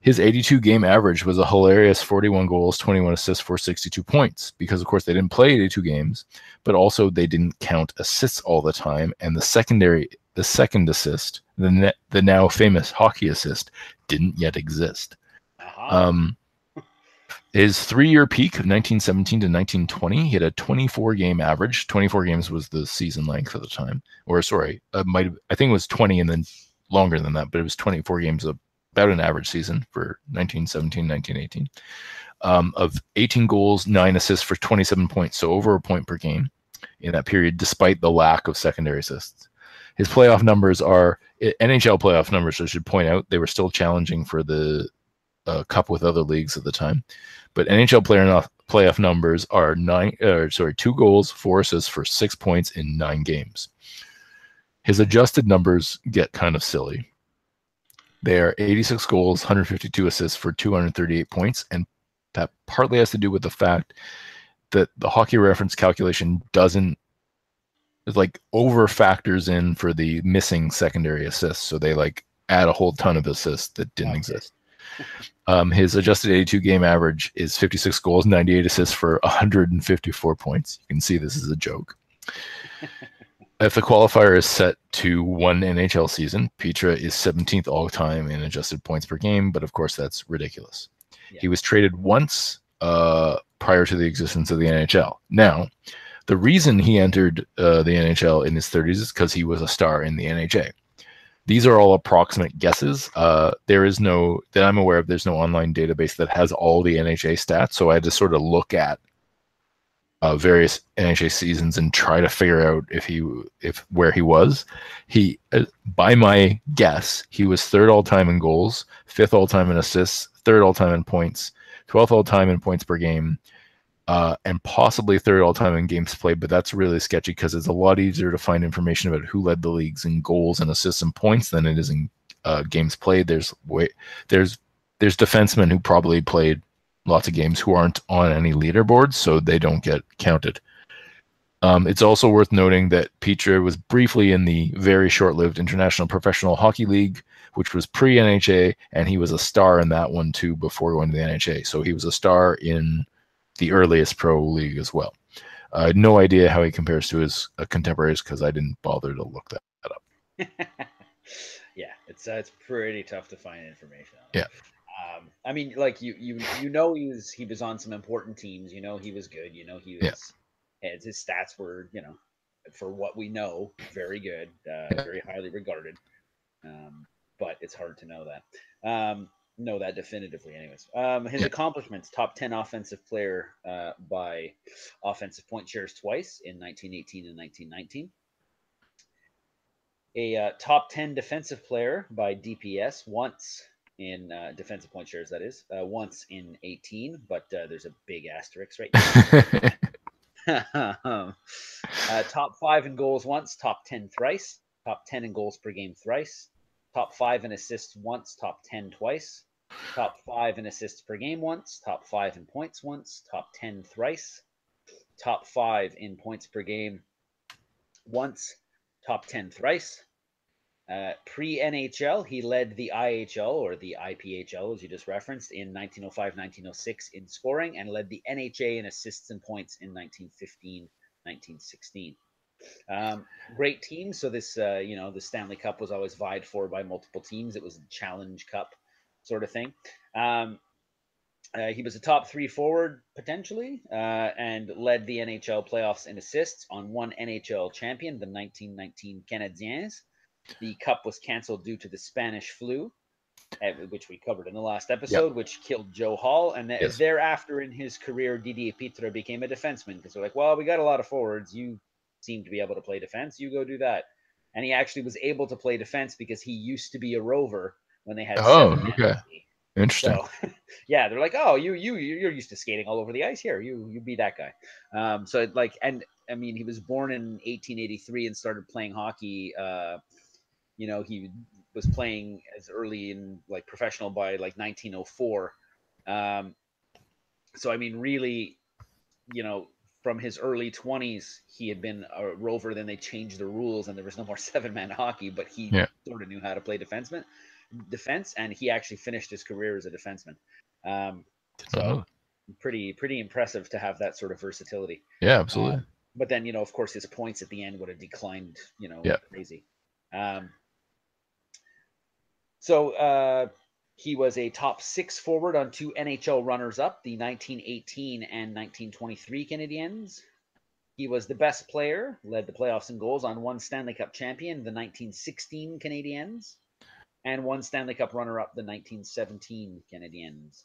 A: His 82 game average was a hilarious 41 goals, 21 assists for 62 points because, of course, they didn't play 82 games, but also they didn't count assists all the time. And the secondary, the second assist, the, net, the now famous hockey assist, didn't yet exist. Uh-huh. Um, his three year peak of 1917 to 1920, he had a 24 game average. 24 games was the season length at the time. Or, sorry, uh, might I think it was 20 and then longer than that, but it was 24 games, about an average season for 1917, 1918. Um, of 18 goals, nine assists for 27 points, so over a point per game in that period, despite the lack of secondary assists. His playoff numbers are NHL playoff numbers. I should point out they were still challenging for the uh, cup with other leagues at the time. But NHL player playoff numbers are nine, uh, sorry, two goals, four assists for six points in nine games. His adjusted numbers get kind of silly. They are 86 goals, 152 assists for 238 points, and that partly has to do with the fact that the hockey reference calculation doesn't like over factors in for the missing secondary assists. So they like add a whole ton of assists that didn't okay. exist. Um, his adjusted 82 game average is 56 goals, 98 assists for 154 points. You can see this is a joke. if the qualifier is set to one NHL season, Pitre is 17th all time in adjusted points per game, but of course that's ridiculous. Yeah. He was traded once uh, prior to the existence of the NHL. Now, the reason he entered uh, the NHL in his 30s is because he was a star in the NHA. These are all approximate guesses. Uh, there is no that I'm aware of. There's no online database that has all the NHA stats, so I had to sort of look at uh, various NHA seasons and try to figure out if he if where he was. He, uh, by my guess, he was third all time in goals, fifth all time in assists, third all time in points, twelfth all time in points per game, uh, and possibly third all time in games played. But that's really sketchy because it's a lot easier to find information about who led the leagues in goals and assists and points than it is in uh, games played. There's way there's there's defensemen who probably played lots of games who aren't on any leaderboards, so they don't get counted. Um, it's also worth noting that Pitre was briefly in the very short-lived International Professional Hockey League, which was pre-NHA, and he was a star in that one too before going to the NHA. So he was a star in the earliest pro league as well. I had no idea how he compares to his uh, contemporaries because I didn't bother to look that, that
B: up. yeah, it's uh, it's pretty tough to find information.
A: Yeah.
B: Um, I mean, like you you you know he was he was on some important teams. You know he was good. You know he was yeah. his, his stats were you know for what we know very good, uh, yeah. very highly regarded. Um, but it's hard to know that. Um, know that definitively, anyways. Um, his yeah. accomplishments: top ten offensive player uh, by offensive point shares twice in 1918 and 1919. A uh, top 10 defensive player by DPS once in uh, defensive point shares, that is, uh, once in 18, but uh, there's a big asterisk right um, uh, top five in goals once, top 10 thrice, top 10 in goals per game thrice, top five in assists once, top 10 twice, top five in assists per game once, top five in points once, top 10 thrice, top five in points per game once, top 10 thrice. Uh, Pre NHL, he led the IHL or the IPHL, as you just referenced, in 1905 1906 in scoring and led the NHA in assists and points in 1915 1916. Um, great team. So this, uh, you know, the Stanley Cup was always vied for by multiple teams. It was a Challenge Cup sort of thing. Um, uh, he was a top three forward potentially, uh, and led the NHL playoffs in assists on one NHL champion, the 1919 Canadiens. The cup was canceled due to the Spanish flu, uh, which we covered in the last episode, yep. which killed Joe Hall. And th- yes. thereafter in his career, Didier Pitre became a defenseman because they're like, well, we got a lot of forwards. You seem to be able to play defense. You go do that. And he actually was able to play defense because he used to be a rover when they had.
A: Oh, okay. Interesting.
B: So, yeah, they're like, oh, you you you're used to skating all over the ice. Here, you you be that guy. Um, so like, and I mean, he was born in 1883 and started playing hockey. Uh, you know, he was playing as early in like professional by like 1904. Um, so I mean, really, you know, from his early 20s, he had been a rover. Then they changed the rules, and there was no more seven man hockey. But he yeah. sort of knew how to play defenseman defense, and he actually finished his career as a defenseman. Um, so oh. pretty pretty impressive to have that sort of versatility.
A: Yeah, absolutely. Um,
B: but then you know, of course, his points at the end would have declined. You know,
A: yeah.
B: crazy. Um, so uh, he was a top six forward on two NHL runners up, the 1918 and 1923 Canadiens. He was the best player, led the playoffs in goals on one Stanley Cup champion, the 1916 Canadiens and one Stanley Cup runner up, the 1917 Canadiens.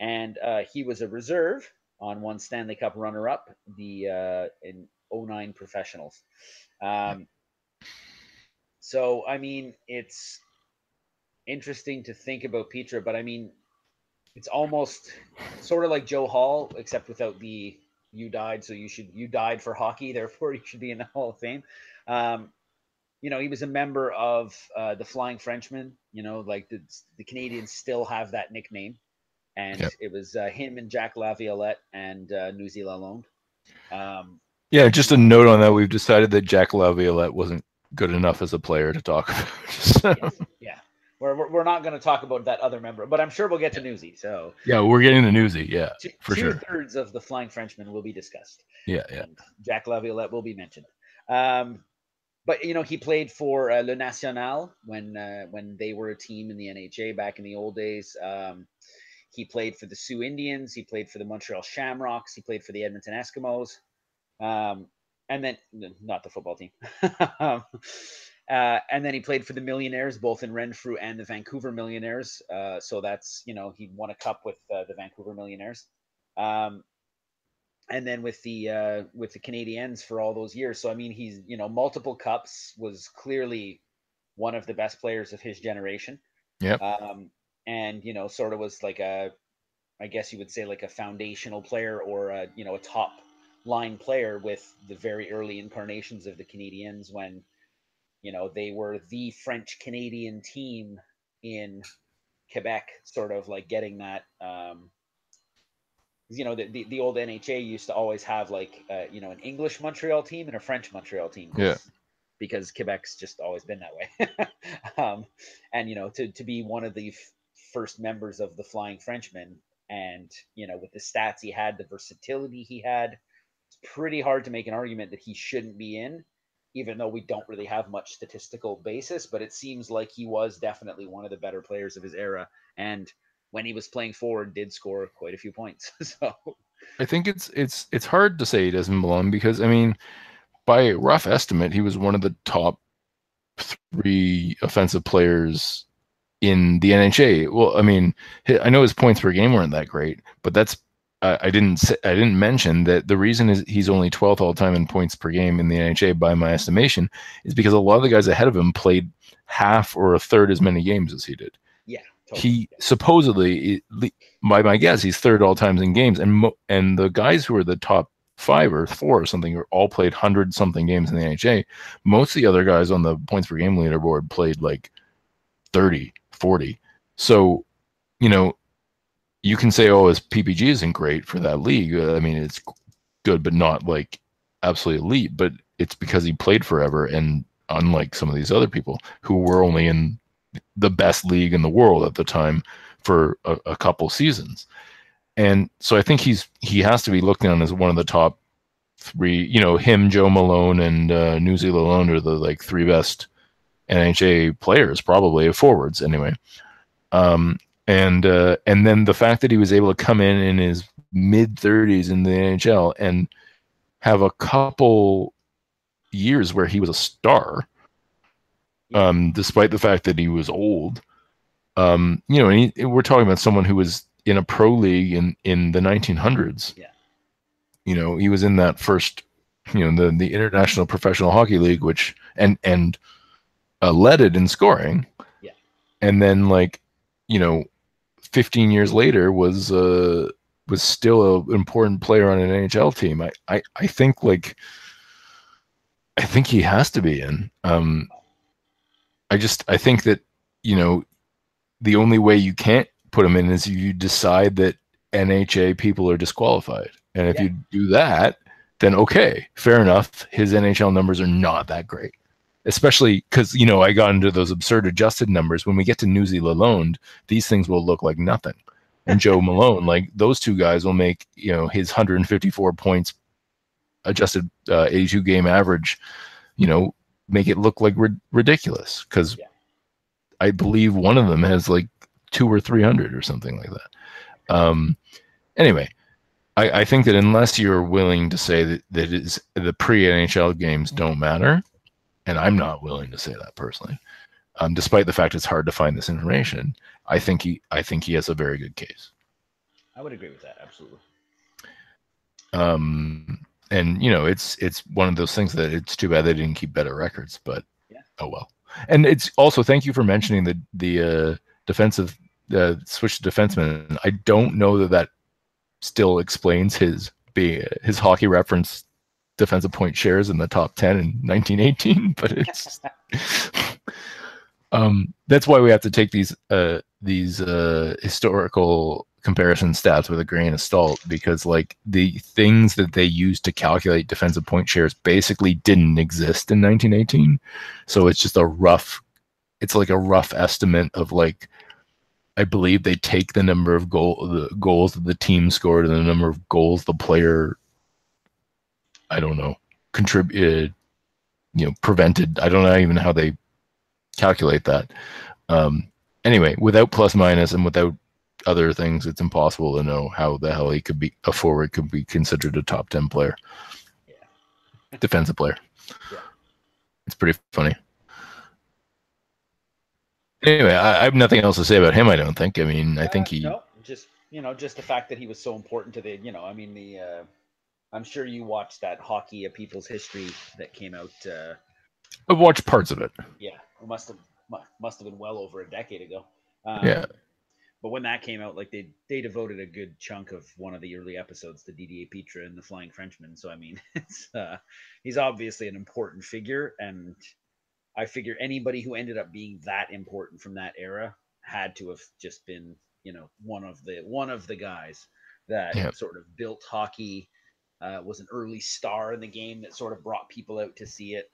B: And uh, he was a reserve on one Stanley Cup runner up, the uh, in 09 Professionals. Um, so, I mean, it's interesting to think about Pitre, but I mean, it's almost sort of like Joe Hall, except without the you died, so you should you died for hockey, therefore you should be in the Hall of Fame. Um, you know, he was a member of uh, the Flying Frenchman. You know, like the the Canadiens still have that nickname, and yep. it was uh, him and Jack Laviolette and uh, Newsy Lalonde. Um,
A: Yeah, just a note on that. We've decided that Jack Laviolette wasn't good enough as a player to talk about.
B: so. yes. Yeah. We're, we're, we're not going to talk about that other member, but I'm sure we'll get to Newsy. So
A: yeah, we're getting to Newsy. Yeah,
B: two,
A: for
B: two
A: sure.
B: thirds of the Flying Frenchman will be discussed.
A: Yeah, yeah.
B: And Jack Laviolette will be mentioned. Um, but you know, he played for uh, Le National when uh, when they were a team in the NHA back in the old days. Um, he played for the Soo Indians. He played for the Montreal Shamrocks. He played for the Edmonton Eskimos. Um, and then not the football team. um, uh, and then he played for the Millionaires, both in Renfrew and the Vancouver Millionaires. Uh, so that's you know he won a cup with uh, the Vancouver Millionaires, um, and then with the uh, with the Canadiens for all those years. So I mean he's you know multiple cups was clearly one of the best players of his generation.
A: Yeah.
B: Um, and you know sort of was like a, I guess you would say like a foundational player or a you know a top line player with the very early incarnations of the Canadiens when, you know, they were the French Canadian team in Quebec, sort of like getting that. Um, you know, the, the, the old NHA used to always have like, uh, you know, an English Montreal team and a French Montreal team.
A: Yeah.
B: Because Quebec's just always been that way. um, and, you know, to, to be one of the f- first members of the Flying Frenchman and, you know, with the stats he had, the versatility he had, it's pretty hard to make an argument that he shouldn't be in, even though we don't really have much statistical basis. But it seems like he was definitely one of the better players of his era, and when he was playing forward, did score quite a few points. so
A: I think it's it's it's hard to say he doesn't belong because I mean, by rough estimate, he was one of the top three offensive players in the NHA. Well, I mean, I know his points per game weren't that great, but that's I didn't say, I didn't mention that the reason is he's only 12th all time in points per game in the NHA by my estimation is because a lot of the guys ahead of him played half or a third as many games as he did.
B: Yeah.
A: Totally. He supposedly, by my guess, he's third all times in games, and mo- and the guys who are the top five or four or something are all played hundred something games in the NHA. Most of the other guys on the points per game leaderboard played like 30, 40. So, you know, you can say, oh, his PPG isn't great for that league. Uh, I mean, it's good, but not like absolutely elite. But it's because he played forever, and unlike some of these other people who were only in the best league in the world at the time for a, a couple seasons, and so I think he's he has to be looked on as one of the top three. You know, him, Joe Malone, and uh, Newsy Lalonde are the like three best NHA players, probably forwards anyway. Um, and uh, and then the fact that he was able to come in in his mid 30s in the NHL and have a couple years where he was a star, um, despite the fact that he was old. Um, you know, he, we're talking about someone who was in a pro league in in the 1900s.
B: Yeah.
A: You know, he was in that first, you know, the the International Professional Hockey League, which and and uh, led it in scoring.
B: Yeah.
A: And then like, you know, 15 years later was uh was still an important player on an NHL team. I, I I think like I think he has to be in. Um I just I think that you know the only way you can't put him in is you decide that NHA people are disqualified. And if yeah. you do that, then okay, fair enough. His NHL numbers are not that great especially because you know I got into those absurd adjusted numbers. When we get to Newsy Lalonde, these things will look like nothing. And Joe Malone, like those two guys, will make you know his 154 points adjusted uh, 82 game average, you know, make it look like ri- ridiculous because yeah. I believe one of them has like two or 300 or something like that. Um, anyway. I, I think that unless you're willing to say that, that is the pre NHL games don't matter, and I'm not willing to say that personally, um, despite the fact it's hard to find this information. I think he, I think he has a very good case.
B: I would agree with that absolutely.
A: Um, and you know, it's it's one of those things that it's too bad they didn't keep better records, but
B: yeah.
A: oh well. And it's also thank you for mentioning the the uh, defensive uh, switch to defenseman. I don't know that that still explains his be his hockey reference defensive point shares in the top 10 in 1918 but it's um, that's why we have to take these uh, these uh, historical comparison stats with a grain of salt because like the things that they used to calculate defensive point shares basically didn't exist in 1918 so it's just a rough it's like a rough estimate of like i believe they take the number of goal the goals that the team scored and the number of goals the player i don't know contributed you know prevented i don't know even how they calculate that um anyway without plus minus and without other things, it's impossible to know how the hell he could be a forward could be considered a top ten player, yeah. defensive player. Yeah. It's pretty funny. Anyway, I, I, have nothing else to say about him. I don't think. I mean, I think he.
B: No, just you know, just the fact that he was so important to the. You know, I mean, the. Uh, I'm sure you watched that hockey of people's history that came out. Uh,
A: I've watched parts of it.
B: Yeah, it must have must have been well over a decade ago.
A: Um, yeah
B: but when that came out, like they they devoted a good chunk of one of the early episodes to Didier Pitre and the Flying Frenchman. So I mean, it's uh, he's obviously an important figure, and I figure anybody who ended up being that important from that era had to have just been you know one of the one of the guys that yep. sort of built hockey. Uh, was an early star in the game that sort of brought people out to see it,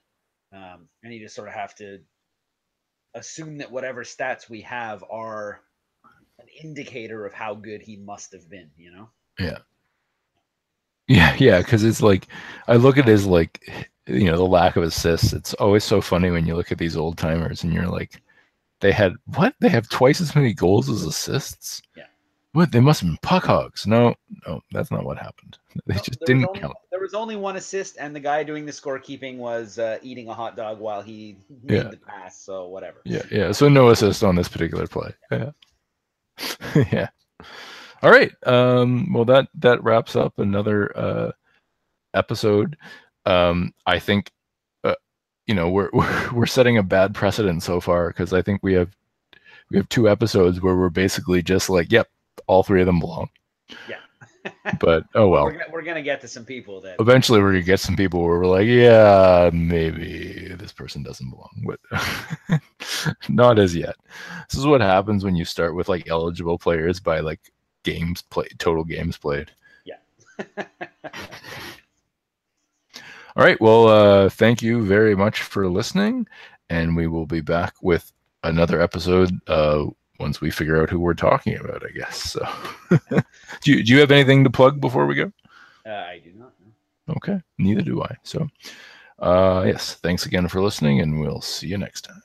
B: um, and you just sort of have to assume that whatever stats we have are an indicator of how good he must have been, you know?
A: Yeah. Yeah, yeah, because it's like I look at his like you know the lack of assists. It's always so funny when you look at these old timers and you're like, they had what? They have twice as many goals as assists.
B: Yeah.
A: What? They must have been puck hogs. No, no, that's not what happened. They no, just didn't
B: only,
A: count.
B: There was only one assist, and the guy doing the scorekeeping was uh, eating a hot dog while he made yeah. the pass. So whatever.
A: Yeah, yeah. So no assist on this particular play. Yeah. yeah. All right. Um, well, that that wraps up another uh, episode. Um, I think, uh, you know, we're, we're we're setting a bad precedent so far because I think we have we have two episodes where we're basically just like, yep, all three of them belong.
B: Yeah.
A: but oh well.
B: We're gonna, we're gonna get to some people that
A: eventually we're gonna get some people where we're like, yeah, maybe this person doesn't belong, but not as yet. This is what happens when you start with like eligible players by like games played, total games played.
B: Yeah.
A: All right. Well, uh, thank you very much for listening, and we will be back with another episode. Uh, once we figure out who we're talking about, I guess. So, do you do you have anything to plug before we go?
B: Uh, I do not.
A: Okay, neither do I. So, uh, yes, thanks again for listening, and we'll see you next time.